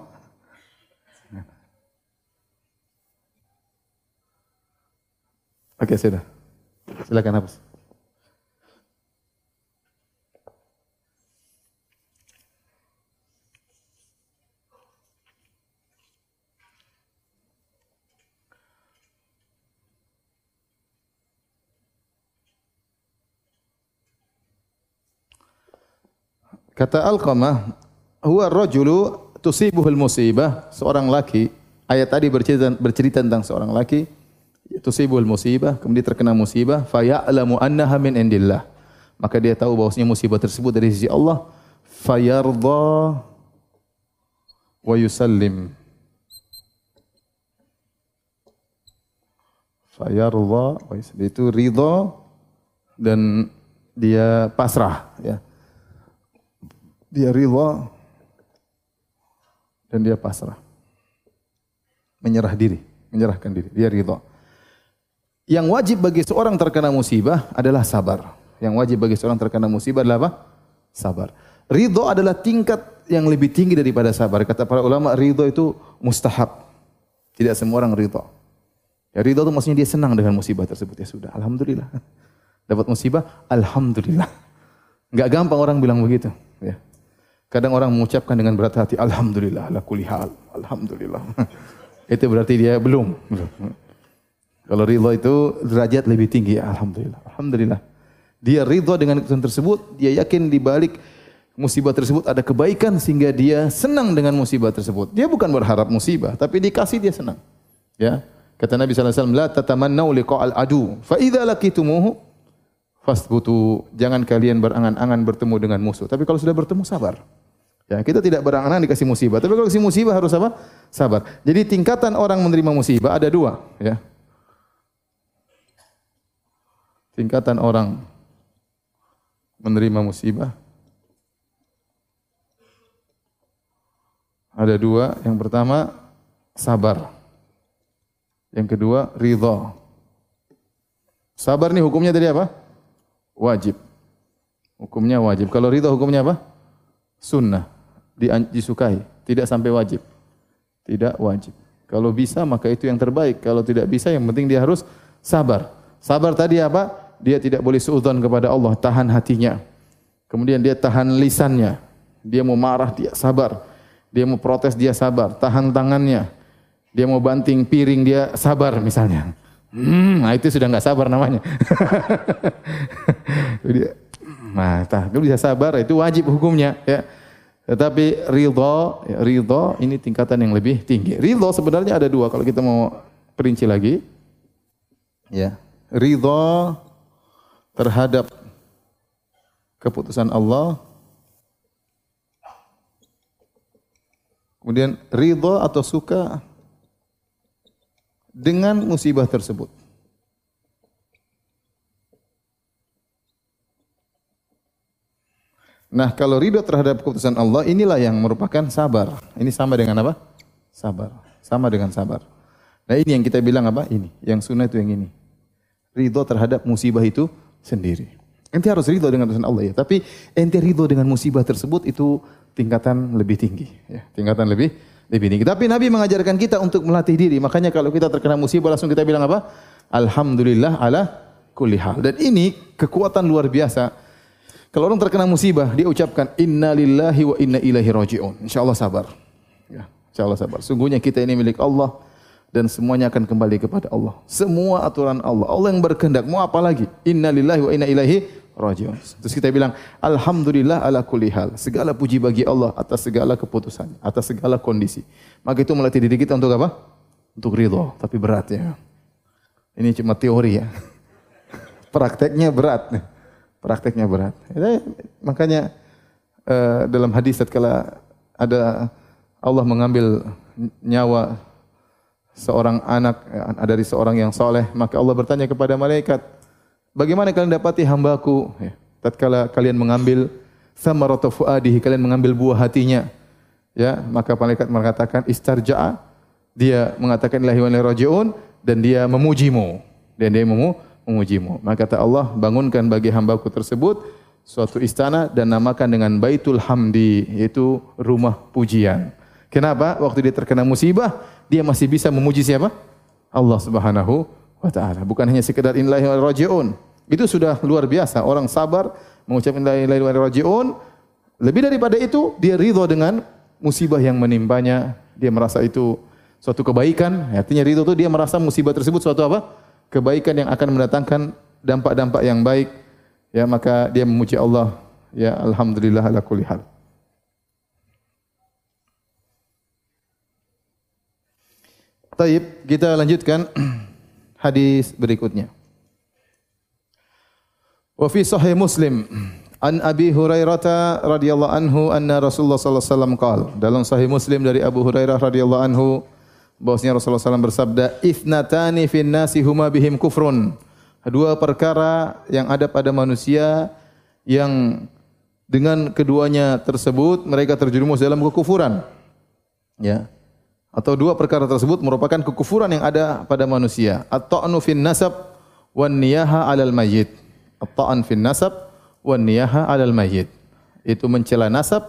Oke, sudah. Silakan hapus. Kata Al-Qamah, huwa rajulu tusibuhul musibah. Seorang laki ayat tadi bercerita, bercerita tentang seorang laki tusibuhul musibah kemudian terkena musibah fa ya'lamu annaha min indillah. Maka dia tahu bahwasanya musibah tersebut dari sisi Allah. Fa yarda wa yusallim. Fa yarda itu ridha dan dia pasrah ya dia ridha dan dia pasrah. Menyerah diri, menyerahkan diri, dia ridha. Yang wajib bagi seorang terkena musibah adalah sabar. Yang wajib bagi seorang terkena musibah adalah apa? Sabar. Ridho adalah tingkat yang lebih tinggi daripada sabar. Kata para ulama, ridho itu mustahab. Tidak semua orang ridho. Ya, ridho itu maksudnya dia senang dengan musibah tersebut. Ya sudah, Alhamdulillah. Dapat musibah, Alhamdulillah. Enggak gampang orang bilang begitu. Ya. Kadang orang mengucapkan dengan berat hati, Alhamdulillah, ala kulli hal. Alhamdulillah. itu berarti dia belum. Kalau ridha itu derajat lebih tinggi. Alhamdulillah. Alhamdulillah. Dia ridha dengan keputusan tersebut, dia yakin di balik musibah tersebut ada kebaikan sehingga dia senang dengan musibah tersebut. Dia bukan berharap musibah, tapi dikasih dia senang. Ya. Kata Nabi sallallahu alaihi wasallam, "La tatamannau liqa'al adu, fa idza laqitumuhu fasbutu." Jangan kalian berangan-angan bertemu dengan musuh, tapi kalau sudah bertemu sabar. Ya, kita tidak berangan dikasih musibah. Tapi kalau kasih musibah harus apa? Sabar. Jadi tingkatan orang menerima musibah ada dua. Ya. tingkatan orang menerima musibah ada dua. Yang pertama sabar. Yang kedua ridha. Sabar ni hukumnya tadi apa? Wajib. Hukumnya wajib. Kalau ridha hukumnya apa? Sunnah. Disukai. Tidak sampai wajib. Tidak wajib. Kalau bisa maka itu yang terbaik. Kalau tidak bisa yang penting dia harus sabar. Sabar tadi apa? Dia tidak boleh suudzon kepada Allah. Tahan hatinya. Kemudian dia tahan lisannya. Dia mau marah, dia sabar. Dia mau protes, dia sabar. Tahan tangannya. Dia mau banting piring, dia sabar misalnya. Hmm, nah itu sudah enggak sabar namanya. nah, tak, bisa sabar itu wajib hukumnya. Ya. Tetapi ridho, ya, ridho ini tingkatan yang lebih tinggi. Ridho sebenarnya ada dua kalau kita mau perinci lagi. Ya, ridho terhadap keputusan Allah. Kemudian ridho atau suka dengan musibah tersebut. Nah, kalau ridho terhadap keputusan Allah, inilah yang merupakan sabar. Ini sama dengan apa? Sabar. Sama dengan sabar. Nah, ini yang kita bilang apa? Ini. Yang sunnah itu yang ini. Ridho terhadap musibah itu sendiri. Ente harus ridho dengan keputusan Allah ya. Tapi ente ridho dengan musibah tersebut itu tingkatan lebih tinggi. Ya. Tingkatan lebih lebih tinggi. Tapi Nabi mengajarkan kita untuk melatih diri. Makanya kalau kita terkena musibah langsung kita bilang apa? Alhamdulillah ala kulli hal. Dan ini kekuatan luar biasa. Kalau orang terkena musibah, dia ucapkan inna lillahi wa inna ilaihi raji'un. InsyaAllah sabar. Ya, InsyaAllah sabar. Sungguhnya kita ini milik Allah dan semuanya akan kembali kepada Allah. Semua aturan Allah. Allah yang berkehendak. Mau apa lagi? Inna lillahi wa inna ilaihi rajiun. Terus kita bilang alhamdulillah ala kulli hal. Segala puji bagi Allah atas segala keputusan, atas segala kondisi. Maka itu melatih diri kita untuk apa? Untuk ridho, tapi berat ya. Ini cuma teori ya. Prakteknya berat. Prakteknya berat. Jadi, makanya uh, dalam hadis tatkala ada Allah mengambil nyawa seorang anak dari seorang yang soleh, maka Allah bertanya kepada malaikat, Bagaimana kalian dapati hambaku? Ya, tatkala kalian mengambil samaratu fuadihi, kalian mengambil buah hatinya. Ya, maka malaikat mengatakan istarja'a. Dia mengatakan ilahi wa dan dia memujimu. Dan dia memu, memujimu. Maka kata Allah, bangunkan bagi hambaku tersebut suatu istana dan namakan dengan Baitul Hamdi, yaitu rumah pujian. Kenapa? Waktu dia terkena musibah, dia masih bisa memuji siapa? Allah Subhanahu wa taala. Bukan hanya sekedar inillahi wa rajiun. Itu sudah luar biasa. Orang sabar mengucapkan la ilaha illallah rajiun. Lebih daripada itu, dia ridho dengan musibah yang menimpanya. Dia merasa itu suatu kebaikan. Artinya ridho itu dia merasa musibah tersebut suatu apa? Kebaikan yang akan mendatangkan dampak-dampak yang baik. Ya, maka dia memuji Allah. Ya, alhamdulillah ala kulli hal. Taib, kita lanjutkan hadis berikutnya. Wa fi sahih Muslim an Abi Hurairah radhiyallahu anhu anna Rasulullah sallallahu alaihi wasallam qala dalam sahih Muslim dari Abu Hurairah radhiyallahu anhu bahwasanya Rasulullah SAW bersabda ithnatani fin nasi huma bihim kufrun dua perkara yang ada pada manusia yang dengan keduanya tersebut mereka terjerumus dalam kekufuran ya atau dua perkara tersebut merupakan kekufuran yang ada pada manusia at-ta'nu fin nasab wan niyaha 'alal mayyit at-ta'an fin nasab wa niyaha 'alal mayyit. Itu mencela nasab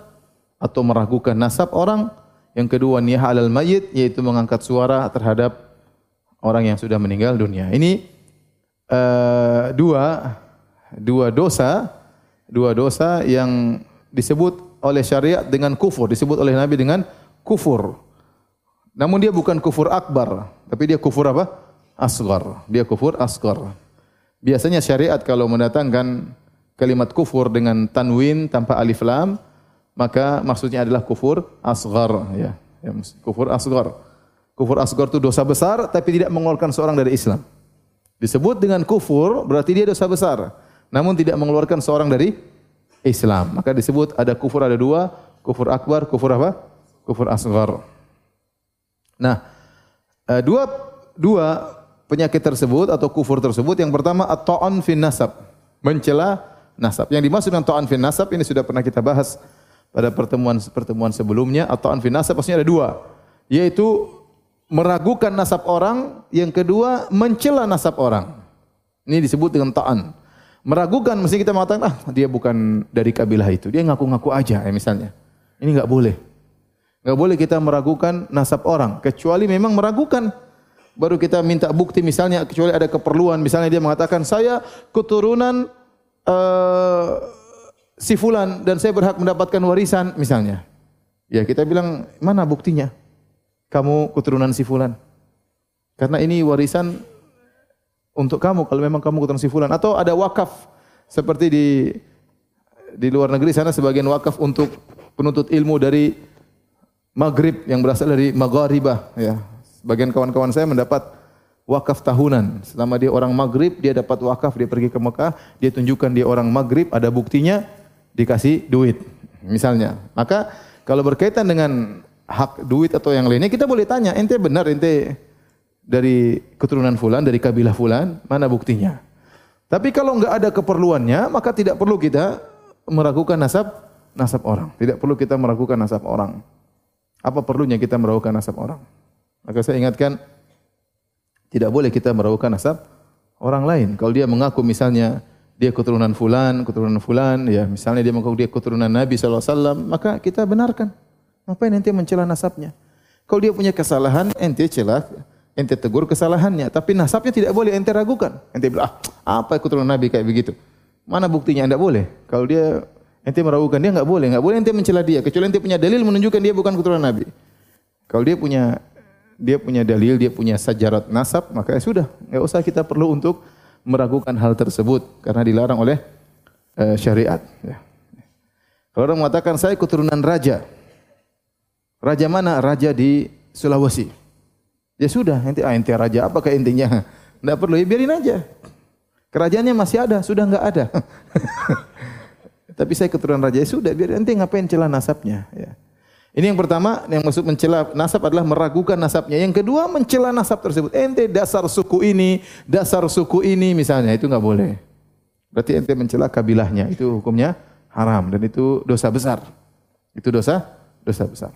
atau meragukan nasab orang. Yang kedua niyaha 'alal mayyit yaitu mengangkat suara terhadap orang yang sudah meninggal dunia. Ini uh, dua dua dosa dua dosa yang disebut oleh syariat dengan kufur, disebut oleh Nabi dengan kufur. Namun dia bukan kufur akbar, tapi dia kufur apa? Asgar. Dia kufur asgar. Biasanya syariat kalau mendatangkan kalimat kufur dengan tanwin tanpa alif lam, maka maksudnya adalah kufur asgar. Ya. ya kufur asgar. Kufur asgar itu dosa besar tapi tidak mengeluarkan seorang dari Islam. Disebut dengan kufur berarti dia dosa besar. Namun tidak mengeluarkan seorang dari Islam. Maka disebut ada kufur ada dua. Kufur akbar, kufur apa? Kufur asgar. Nah, eh, dua dua penyakit tersebut atau kufur tersebut yang pertama at-ta'an fin nasab, mencela nasab. Yang dimaksud dengan ta'an fin nasab ini sudah pernah kita bahas pada pertemuan-pertemuan sebelumnya. At-ta'an fin nasab ada dua, yaitu meragukan nasab orang, yang kedua mencela nasab orang. Ini disebut dengan ta'an. Meragukan mesti kita mengatakan ah dia bukan dari kabilah itu, dia ngaku-ngaku aja ya misalnya. Ini enggak boleh. Enggak boleh kita meragukan nasab orang kecuali memang meragukan baru kita minta bukti misalnya kecuali ada keperluan misalnya dia mengatakan saya keturunan uh, si fulan dan saya berhak mendapatkan warisan misalnya. Ya kita bilang mana buktinya? Kamu keturunan si fulan. Karena ini warisan untuk kamu kalau memang kamu keturunan si fulan. Atau ada wakaf seperti di di luar negeri sana sebagian wakaf untuk penuntut ilmu dari Maghrib yang berasal dari Maghribah ya. Bagian kawan-kawan saya mendapat wakaf tahunan. Selama dia orang Maghrib, dia dapat wakaf, dia pergi ke Mekah, dia tunjukkan dia orang Maghrib, ada buktinya, dikasih duit. Misalnya. Maka kalau berkaitan dengan hak duit atau yang lainnya, kita boleh tanya, ente benar, ente dari keturunan fulan, dari kabilah fulan, mana buktinya? Tapi kalau enggak ada keperluannya, maka tidak perlu kita meragukan nasab nasab orang. Tidak perlu kita meragukan nasab orang. Apa perlunya kita meragukan nasab orang? Maka saya ingatkan tidak boleh kita meragukan nasab orang lain. Kalau dia mengaku misalnya dia keturunan fulan, keturunan fulan, ya misalnya dia mengaku dia keturunan Nabi wasallam, maka kita benarkan. Ngapain ente mencela nasabnya? Kalau dia punya kesalahan, ente celah, ente tegur kesalahannya, tapi nasabnya tidak boleh ente ragukan. Ente bilang, ah, apa keturunan Nabi kayak begitu? Mana buktinya anda boleh? Kalau dia ente meragukan dia enggak boleh, enggak boleh ente mencela dia kecuali ente punya dalil menunjukkan dia bukan keturunan Nabi. Kalau dia punya dia punya dalil, dia punya sajarat nasab, maka ya sudah, enggak usah kita perlu untuk meragukan hal tersebut karena dilarang oleh uh, syariat. Ya. Kalau orang mengatakan saya keturunan raja, raja mana? Raja di Sulawesi. Ya sudah, ente ah, ente raja apa ke intinya? Enggak perlu, ya biarin aja. Kerajaannya masih ada, sudah enggak ada. Tapi saya keturunan raja, ya sudah, biar ente ngapain celah nasabnya. Ya. Ini yang pertama, yang maksud mencela nasab adalah meragukan nasabnya. Yang kedua, mencela nasab tersebut. Ente dasar suku ini, dasar suku ini misalnya, itu enggak boleh. Berarti ente mencela kabilahnya, itu hukumnya haram dan itu dosa besar. Itu dosa, dosa besar.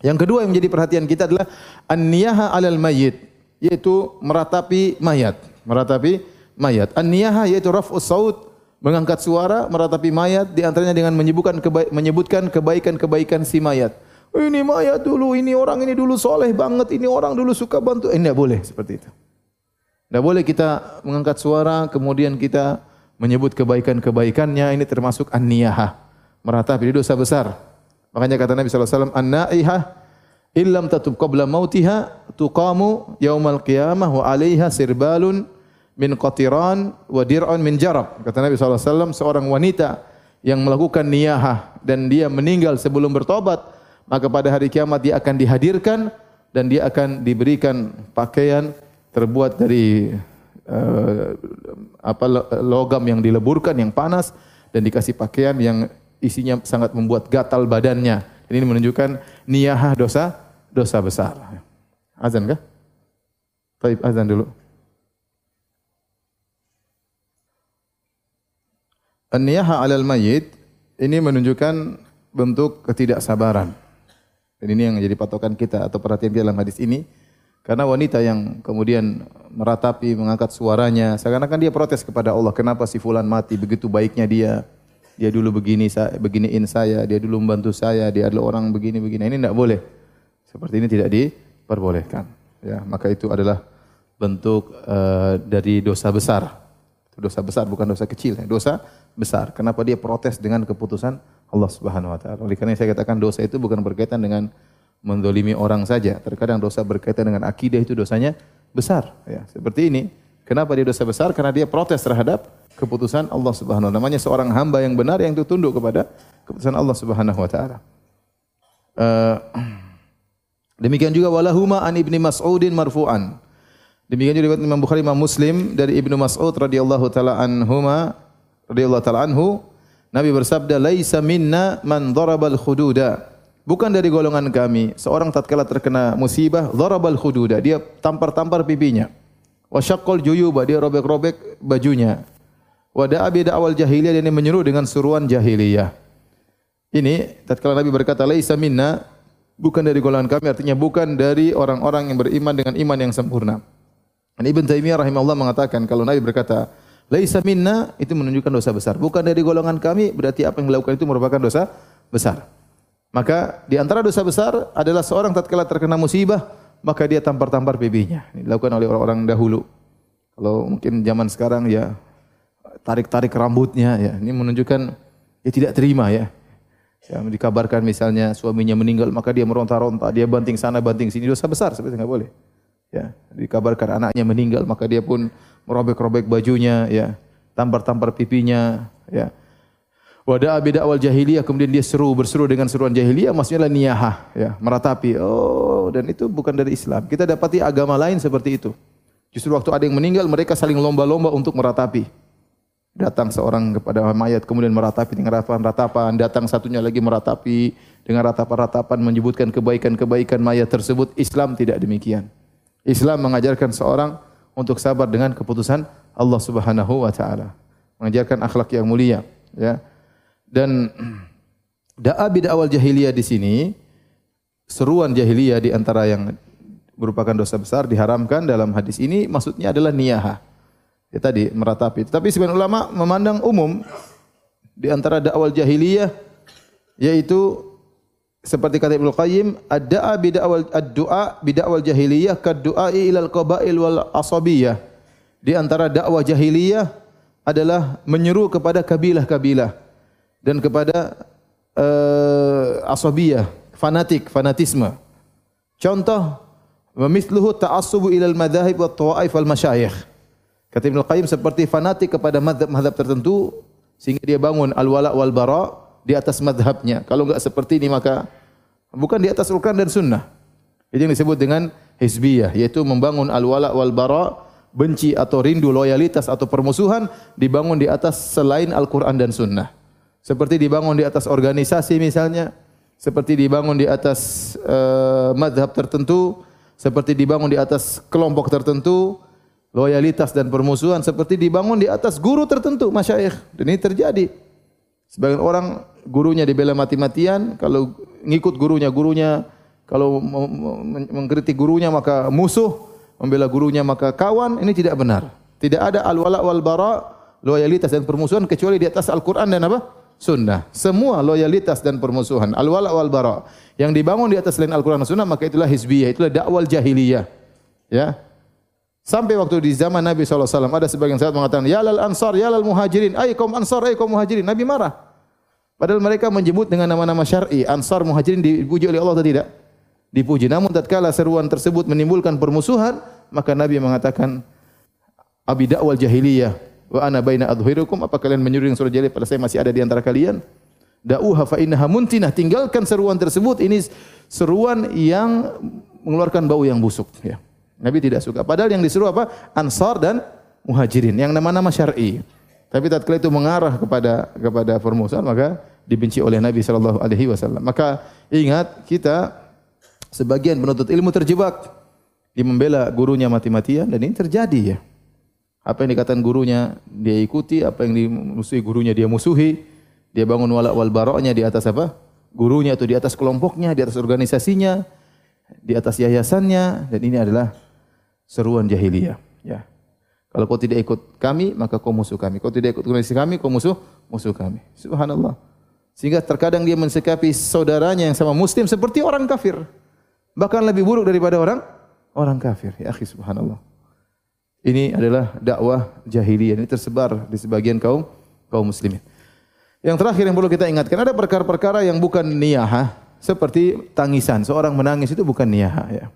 Yang kedua yang menjadi perhatian kita adalah an-niyaha 'alal mayyit, yaitu meratapi mayat, meratapi mayat. An-niyaha yaitu raf'us saut mengangkat suara meratapi mayat di antaranya dengan menyebutkan keba menyebutkan kebaikan-kebaikan si mayat. Ini mayat dulu, ini orang ini dulu soleh banget, ini orang dulu suka bantu. Ini tidak boleh seperti itu. Tidak boleh kita mengangkat suara, kemudian kita menyebut kebaikan-kebaikannya. Ini termasuk an-niyahah. Meratapi, dosa besar. Makanya kata Nabi SAW, an-na'ihah illam tatub qabla mautiha tuqamu yaumal qiyamah wa alaiha sirbalun min qatiran wa dir'un min jarab. Kata Nabi SAW, seorang wanita yang melakukan niyahah dan dia meninggal sebelum bertobat, maka pada hari kiamat dia akan dihadirkan dan dia akan diberikan pakaian terbuat dari uh, apa logam yang dileburkan yang panas dan dikasih pakaian yang isinya sangat membuat gatal badannya. Ini menunjukkan niyahah dosa dosa besar. Azan kah? Baik, azan dulu. An-niyaha 'alal mayyit ini menunjukkan bentuk ketidaksabaran. Dan ini yang menjadi patokan kita atau perhatian kita dalam hadis ini. Karena wanita yang kemudian meratapi, mengangkat suaranya, seakan-akan dia protes kepada Allah, kenapa si fulan mati, begitu baiknya dia. Dia dulu begini, beginiin saya, dia dulu membantu saya, dia adalah orang begini-begini. Ini tidak boleh. Seperti ini tidak diperbolehkan. Ya, maka itu adalah bentuk uh, dari dosa besar. Dosa besar bukan dosa kecil, dosa besar. Kenapa dia protes dengan keputusan Allah Subhanahu wa taala? Oleh karena saya katakan dosa itu bukan berkaitan dengan mendolimi orang saja. Terkadang dosa berkaitan dengan akidah itu dosanya besar. Ya, seperti ini. Kenapa dia dosa besar? Karena dia protes terhadap keputusan Allah Subhanahu wa taala. Namanya seorang hamba yang benar yang itu tunduk kepada keputusan Allah Subhanahu wa taala. Uh, demikian juga walahuma an ibni Mas'udin marfu'an. Demikian juga Imam Bukhari Imam Muslim dari Ibnu Mas'ud radhiyallahu taala anhuma radhiyallahu taala anhu Nabi bersabda laisa minna man darabal khududa bukan dari golongan kami seorang tatkala terkena musibah darabal khududa dia tampar-tampar pipinya Wa syaqqal juyuba dia robek-robek bajunya. Wa da'a bi da'wal jahiliyah dia menyeru dengan seruan jahiliyah. Ini tatkala Nabi berkata laisa minna bukan dari golongan kami artinya bukan dari orang-orang yang beriman dengan iman yang sempurna. Dan Ibn Taimiyah rahimahullah mengatakan kalau Nabi berkata laisa minna itu menunjukkan dosa besar. Bukan dari golongan kami berarti apa yang dilakukan itu merupakan dosa besar. Maka di antara dosa besar adalah seorang tatkala terkena musibah maka dia tampar-tampar pipinya. Ini dilakukan oleh orang-orang dahulu. Kalau mungkin zaman sekarang ya tarik-tarik rambutnya ya. Ini menunjukkan dia tidak terima ya. Yang dikabarkan misalnya suaminya meninggal maka dia meronta-ronta, dia banting sana banting sini dosa besar seperti enggak boleh. Ya, dikabarkan anaknya meninggal maka dia pun merobek-robek bajunya ya, tampar-tampar pipinya ya. Wada abida awal jahiliyah kemudian dia seru berseru dengan seruan jahiliyah maksudnya adalah niyahah ya, meratapi. Oh, dan itu bukan dari Islam. Kita dapati agama lain seperti itu. Justru waktu ada yang meninggal mereka saling lomba-lomba untuk meratapi. Datang seorang kepada mayat kemudian meratapi dengan ratapan-ratapan, datang satunya lagi meratapi dengan ratapan-ratapan menyebutkan kebaikan-kebaikan mayat tersebut. Islam tidak demikian. Islam mengajarkan seorang untuk sabar dengan keputusan Allah Subhanahu wa taala. Mengajarkan akhlak yang mulia, ya. Dan da'a bid'awal jahiliyah di sini seruan jahiliyah di antara yang merupakan dosa besar diharamkan dalam hadis ini maksudnya adalah niyahah ya tadi meratapi. Tapi sebagian ulama memandang umum di antara dakwah jahiliyah yaitu seperti kata Ibnu Qayyim, ad-da'a bid'awal ad-du'a bid'awal jahiliyah kad-du'ai ilal qabail wal asabiyah. Di antara dakwah jahiliyah adalah menyeru kepada kabilah-kabilah dan kepada uh, asabiyah, fanatik, fanatisme. Contoh, memithluhu ta'assubu ilal madhahib wa tawaif wal masyayikh. Kata Ibn Qayyim seperti fanatik kepada madhab-madhab tertentu sehingga dia bangun al-wala wal bara di atas madhabnya. Kalau enggak seperti ini maka bukan di atas Al-Quran dan Sunnah. Itu yang disebut dengan hizbiyah, yaitu membangun al-wala wal bara, benci atau rindu loyalitas atau permusuhan dibangun di atas selain Al-Quran dan Sunnah. Seperti dibangun di atas organisasi misalnya, seperti dibangun di atas uh, madhab tertentu, seperti dibangun di atas kelompok tertentu, loyalitas dan permusuhan seperti dibangun di atas guru tertentu masyayikh ini terjadi sebagian orang gurunya dibela mati-matian kalau ngikut gurunya gurunya kalau mengkritik gurunya maka musuh membela gurunya maka kawan ini tidak benar. Tidak ada al wala wal bara loyalitas dan permusuhan kecuali di atas Al-Qur'an dan apa? Sunnah. Semua loyalitas dan permusuhan al wala wal bara yang dibangun di atas selain Al-Qur'an dan sunnah maka itulah hizbiyah itulah dakwah jahiliyah ya Sampai waktu di zaman Nabi SAW ada sebagian sahabat mengatakan, Ya lal ansar, ya lal muhajirin, ay kaum ansar, ay kaum muhajirin. Nabi marah. Padahal mereka menyebut dengan nama-nama syar'i, ansar muhajirin dipuji oleh Allah atau tidak? Dipuji. Namun tatkala seruan tersebut menimbulkan permusuhan, maka Nabi mengatakan, Abi da'wal jahiliyah, wa ana baina adhuhirukum, apa kalian menyuruh yang surah jahiliyah pada saya masih ada di antara kalian? Da'uha fa innaha muntinah. Tinggalkan seruan tersebut, ini seruan yang mengeluarkan bau yang busuk. Ya. Nabi tidak suka. Padahal yang disuruh apa? Ansar dan Muhajirin yang nama-nama syar'i. Tapi tatkala itu mengarah kepada kepada permusuhan maka dibenci oleh Nabi sallallahu alaihi wasallam. Maka ingat kita sebagian penuntut ilmu terjebak di membela gurunya mati-matian dan ini terjadi ya. Apa yang dikatakan gurunya dia ikuti, apa yang dimusuhi gurunya dia musuhi. Dia bangun wala wal baroknya di atas apa? Gurunya atau di atas kelompoknya, di atas organisasinya, di atas yayasannya dan ini adalah seruan jahiliyah. Ya. Kalau kau tidak ikut kami, maka kau musuh kami. Kau tidak ikut organisasi kami, kau musuh musuh kami. Subhanallah. Sehingga terkadang dia mensikapi saudaranya yang sama muslim seperti orang kafir. Bahkan lebih buruk daripada orang orang kafir. Ya akhi subhanallah. Ini adalah dakwah jahiliyah. Ini tersebar di sebagian kaum kaum muslimin. Yang terakhir yang perlu kita ingatkan ada perkara-perkara yang bukan niyah seperti tangisan. Seorang menangis itu bukan niyah ya.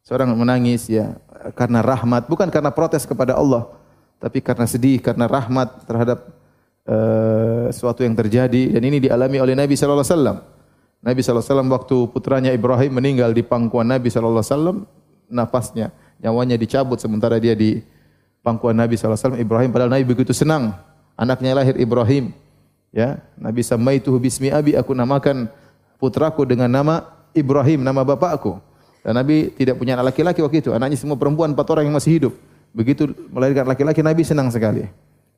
Seorang menangis ya karena rahmat, bukan karena protes kepada Allah, tapi karena sedih, karena rahmat terhadap uh, sesuatu yang terjadi dan ini dialami oleh Nabi sallallahu alaihi wasallam. Nabi wasallam waktu putranya Ibrahim meninggal di pangkuan Nabi sallallahu alaihi nafasnya, nyawanya dicabut sementara dia di pangkuan Nabi wasallam. Ibrahim padahal Nabi begitu senang anaknya lahir Ibrahim. Ya, Nabi samaituhu bismi abi aku namakan putraku dengan nama Ibrahim nama bapakku. Dan Nabi tidak punya anak laki-laki waktu itu. Anaknya semua perempuan, empat orang yang masih hidup. Begitu melahirkan laki-laki Nabi senang sekali.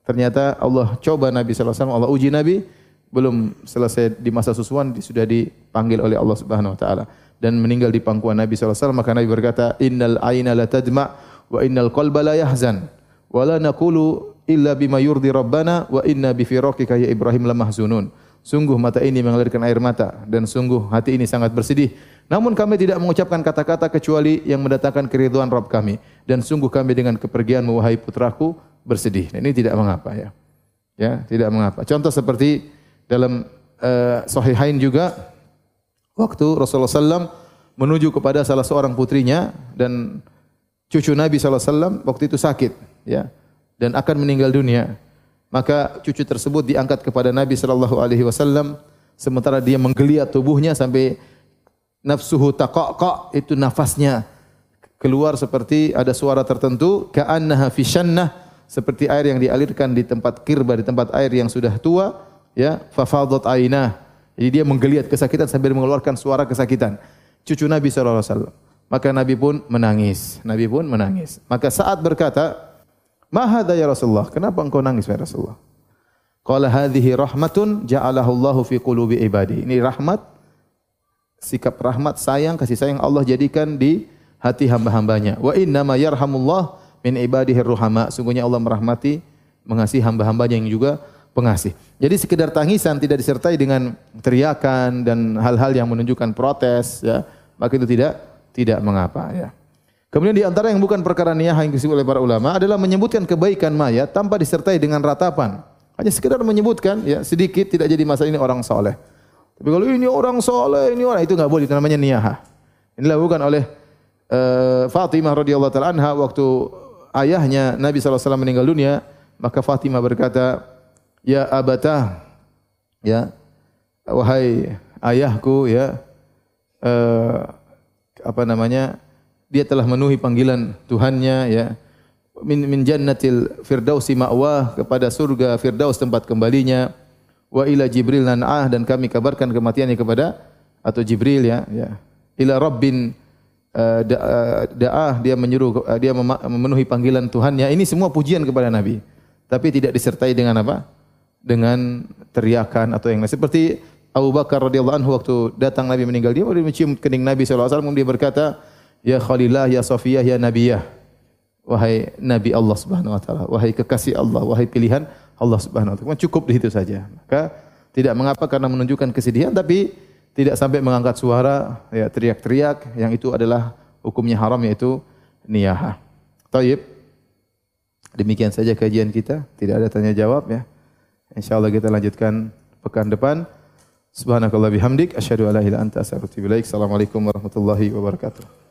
Ternyata Allah coba Nabi wasallam, Allah uji Nabi belum selesai di masa susuan sudah dipanggil oleh Allah Subhanahu wa taala dan meninggal di pangkuan Nabi wasallam maka Nabi berkata innal aina la tadma wa innal qalba la yahzan wa la naqulu illa bima yurdi rabbana wa inna bi firaqika ya Ibrahim lamahzunun sungguh mata ini mengalirkan air mata dan sungguh hati ini sangat bersedih. Namun kami tidak mengucapkan kata-kata kecuali yang mendatangkan keridhaan Rabb kami. Dan sungguh kami dengan kepergian wahai putraku bersedih. Ini tidak mengapa ya. Ya tidak mengapa. Contoh seperti dalam uh, sahihain juga waktu Rasulullah SAW menuju kepada salah seorang putrinya dan cucu Nabi SAW waktu itu sakit ya dan akan meninggal dunia maka cucu tersebut diangkat kepada Nabi Sallallahu Alaihi Wasallam sementara dia menggeliat tubuhnya sampai nafsuhu taqaqa itu nafasnya keluar seperti ada suara tertentu ka'annaha fi shannah seperti air yang dialirkan di tempat kirba di tempat air yang sudah tua ya fa ainah jadi dia menggeliat kesakitan sambil mengeluarkan suara kesakitan. Cucu Nabi SAW. Maka Nabi pun menangis. Nabi pun menangis. Maka saat berkata, Mahadha ya Rasulullah. Kenapa engkau nangis ya Rasulullah? Qala hadhihi rahmatun ja'alahu Allahu fi qulubi ibadi. Ini rahmat, sikap rahmat, sayang, kasih sayang Allah jadikan di hati hamba-hambanya. Wa inna ma yarhamullah min ibadihi ruhama. Sungguhnya Allah merahmati, mengasihi hamba-hambanya yang juga pengasih. Jadi sekedar tangisan tidak disertai dengan teriakan dan hal-hal yang menunjukkan protes, ya, maka itu tidak tidak mengapa. Ya. Kemudian di antara yang bukan perkara niyah yang disebut oleh para ulama adalah menyebutkan kebaikan mayat tanpa disertai dengan ratapan. Hanya sekedar menyebutkan, ya, sedikit tidak jadi masalah ini orang soleh. Tapi kalau ini orang soleh, ini orang itu nggak boleh, itu namanya niyah. Ini dilakukan oleh uh, Fatimah radhiyallahu taala anha waktu ayahnya Nabi SAW meninggal dunia, maka Fatimah berkata, ya abata ya wahai ayahku ya uh, apa namanya dia telah memenuhi panggilan Tuhannya ya. Min min jannatil firdausi ma'wa kepada surga firdaus tempat kembalinya. Wa ila jibril nan'ah dan kami kabarkan kematiannya kepada atau jibril ya ya. Ila rabbin uh, da'ah dia menyuruh uh, dia memenuhi panggilan Tuhannya. Ini semua pujian kepada nabi tapi tidak disertai dengan apa? Dengan teriakan atau yang lain. Seperti Abu Bakar radhiyallahu anhu waktu datang Nabi meninggal dia mencium kening Nabi sallallahu alaihi wasallam dia berkata, "Ya Khalillah, ya Safiyah, ya Nabiyah." Wahai Nabi Allah Subhanahu wa taala, wahai kekasih Allah, wahai pilihan Allah Subhanahu wa taala. Cukup di situ saja. Maka tidak mengapa karena menunjukkan kesedihan tapi tidak sampai mengangkat suara ya teriak-teriak yang itu adalah hukumnya haram yaitu niyahah. Taib. Demikian saja kajian kita, tidak ada tanya jawab ya. InsyaAllah kita lanjutkan pekan depan. Subhanakallah bihamdik. Asyadu ala ila anta asyaruti bilaik. Assalamualaikum warahmatullahi wabarakatuh.